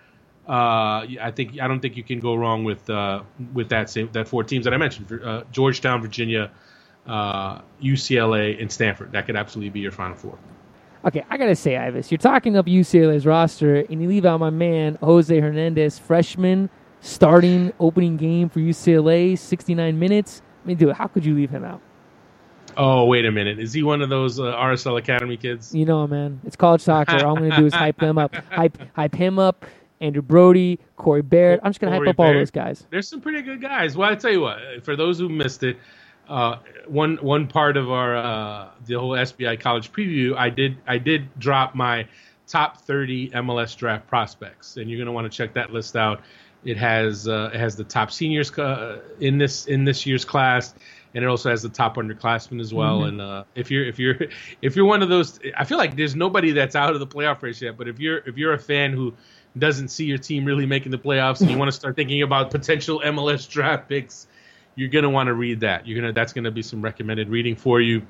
uh, I think I don't think you can go wrong with uh, with that same, that four teams that I mentioned: uh, Georgetown, Virginia, UCLA, uh, and Stanford. That could absolutely be your Final Four. Okay, I gotta say, Ives, you're talking up UCLA's roster, and you leave out my man Jose Hernandez, freshman, starting opening game for UCLA, 69 minutes. I mean, dude, how could you leave him out? Oh, wait a minute. Is he one of those uh, RSL Academy kids? You know, man. It's college soccer. All I'm going to do is hype him up. [laughs] Hype, hype him up. Andrew Brody, Corey Barrett. I'm just going to hype up Barrett. all those guys. There's some pretty good guys. Well, I tell you what, for those who missed it, uh, one one part of our uh, the whole SBI college preview, I did I did drop my top 30 MLS draft prospects, and you're going to want to check that list out. It has uh, it has the top seniors uh, in this in this year's class, and it also has the top underclassmen as well. Mm-hmm. And uh, if you're if you're [laughs] if you're one of those, I feel like there's nobody that's out of the playoff race yet. But if you're if you're a fan who doesn't see your team really making the playoffs and you want to start thinking about potential MLS draft picks, you're gonna want to read that. You're gonna that's gonna be some recommended reading for you.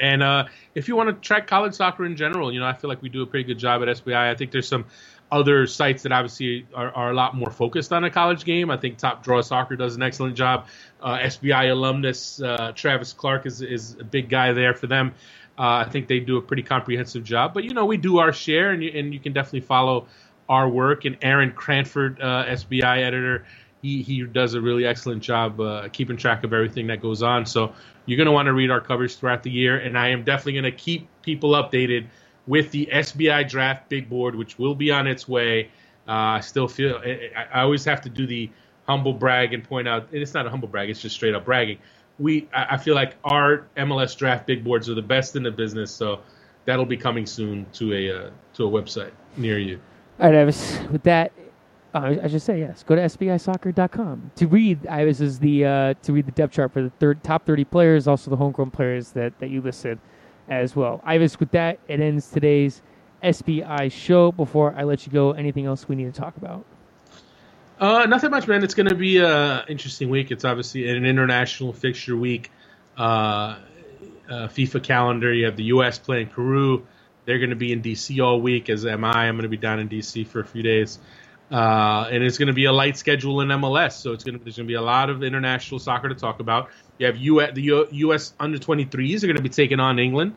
And uh, if you want to track college soccer in general, you know I feel like we do a pretty good job at SBI. I think there's some other sites that obviously are, are a lot more focused on a college game. I think TopDrawerSoccer does an excellent job. Uh, SBI alumnus uh, Travis Clark is is a big guy there for them. Uh, I think they do a pretty comprehensive job. But you know we do our share, and you, and you can definitely follow our work. And Aaron Cranford, uh, SBI editor, he, he does a really excellent job uh, keeping track of everything that goes on. So you're going to want to read our coverage throughout the year. And I am definitely going to keep people updated with the SBI draft big board, which will be on its way. Uh, I still feel I, I, always have to do the humble brag and point out and it's not a humble brag; it's just straight up bragging. We I, I feel like our MLS draft big boards are the best in the business, so that'll be coming soon to a uh, to a website near you. All right, Ives. With that, uh, I should say yes. Go to sbisoccer.com to read. Ives is the uh, to read the depth chart for the third top thirty players, also the homegrown players that, that you listed. as well. Ives, with that, it ends today's SBI show. Before I let you go, anything else we need to talk about? Uh, nothing much, man. It's going to be an interesting week. It's obviously an international fixture week. Uh, uh, FIFA calendar. You have the U.S. playing Peru. They're going to be in D.C. all week, as am I. I'm going to be down in D.C. for a few days. Uh, and it's going to be a light schedule in MLS, so it's going to there's going to be a lot of international soccer to talk about. You have U, the U, U.S. under 23s are going to be taking on England.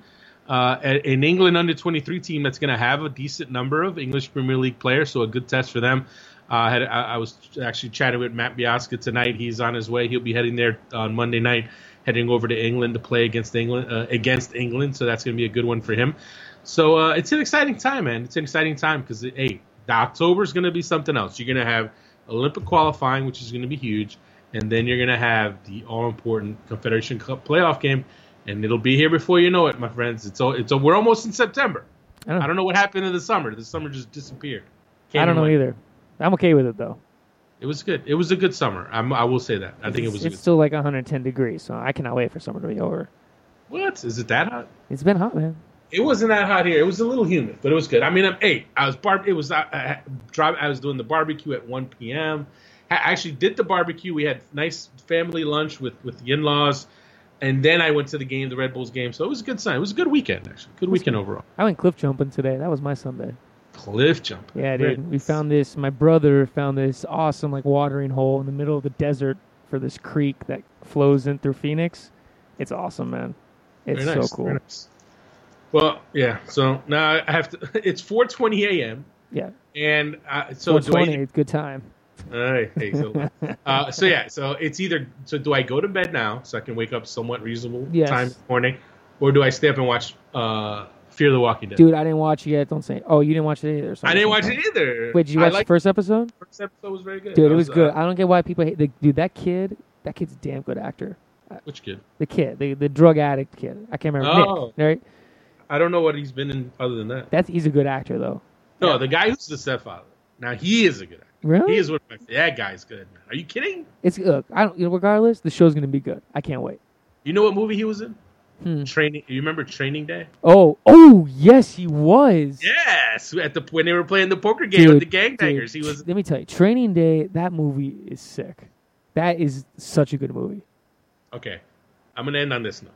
Uh, an England under 23 team that's going to have a decent number of English Premier League players, so a good test for them. Uh, I, had, I, I was actually chatting with Matt Miazga tonight. He's on his way. He'll be heading there on Monday night, heading over to England to play against England. Uh, against England, so that's going to be a good one for him. So uh, it's an exciting time, man. It's an exciting time because hey, the October is going to be something else. You're going to have Olympic qualifying, which is going to be huge, and then you're going to have the all important Confederation Cup playoff game, and it'll be here before you know it, my friends. It's all, it's all, we're almost in September. I don't, I don't know what happened in the summer. The summer just disappeared. Can't I don't know either. I'm okay with it though. It was good. It was a good summer. I'm, i will say that. I think it was. It's still like 110 degrees, so I cannot wait for summer to be over. What is it that hot? It's been hot, man. It wasn't that hot here. It was a little humid, but it was good. I mean, I'm eight. I was bar. It was drive. I was doing the barbecue at 1 p.m. I actually did the barbecue. We had nice family lunch with with the in-laws, and then I went to the game, the Red Bulls game. So it was a good sign. It was a good weekend, actually. Good weekend overall. I went cliff jumping today. That was my Sunday. Cliff jumping. Yeah, dude. We found this. My brother found this awesome like watering hole in the middle of the desert for this creek that flows in through Phoenix. It's awesome, man. It's nice, so cool. Nice. Well, yeah. So now I have to. [laughs] It's 4:20 a.m. Yeah. And uh, so 420, I, good time. All right. Hey, so, uh, [laughs] so yeah. So it's either. So do I go to bed now so I can wake up somewhat reasonable yes. time in the morning, or do I stay up and watch uh, Fear the Walking Dead? Dude, I didn't watch it yet. Don't say. Oh, you didn't watch it either. I didn't watch it either. Wait, did you watch the first episode? First episode was very good. Dude, it was, was good. Uh, I don't get why people hate. The, dude, that kid. That kid's a damn good actor. Which kid? The kid, the the drug addict kid. I can't remember. Oh. Nick, right? I don't know what he's been in other than that. That's he's a good actor though. No, yeah. the guy who's the stepfather. Now he is a good actor. Really? He is one of my. That guy's good. Man. Are you kidding? It's look. I don't. You know, regardless, the show's gonna be good. I can't wait. You know what movie he was in? Hmm. Training. You remember Training Day? Oh, oh, yes, he was. Yes, at the when they were playing the poker game dude, with the gangbangers, he was. Let me tell you, Training Day. That movie is sick. That is such a good movie. Okay, I'm gonna end on this note.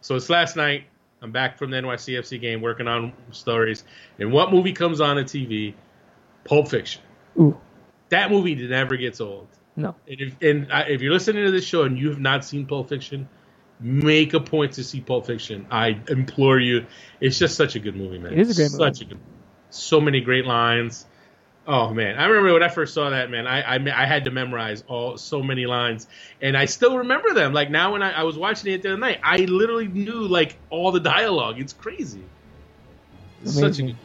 So it's last night. I'm back from the NYCFC game working on stories. And what movie comes on the TV? Pulp Fiction. Ooh. That movie never gets old. No. And if, and if you're listening to this show and you have not seen Pulp Fiction, make a point to see Pulp Fiction. I implore you. It's just such a good movie, man. It is a great movie. Such a good. So many great lines. Oh man, I remember when I first saw that. Man, I, I I, had to memorize all so many lines, and I still remember them. Like now, when I, I was watching it the other night, I literally knew like all the dialogue. It's crazy. It's such a good.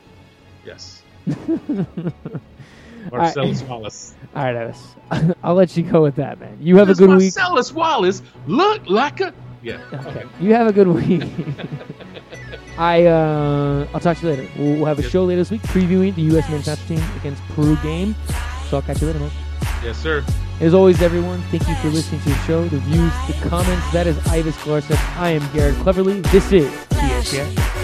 Yes. [laughs] Marcellus right. Wallace. [laughs] All right, Ellis. [laughs] I'll let you go with that, man. You have Does a good Marcellus week. Marcellus Wallace look like a yeah. Okay. okay. You have a good week. I uh, I'll talk to you later. We'll, we'll have a show later this week previewing the U.S. men's national team against Peru game. So I'll catch you later, man. Yes, sir. As always, everyone, thank you for listening to the show, the views, the comments. That is Ives Galarcep. I am Garrett Cleverly. This is TSN.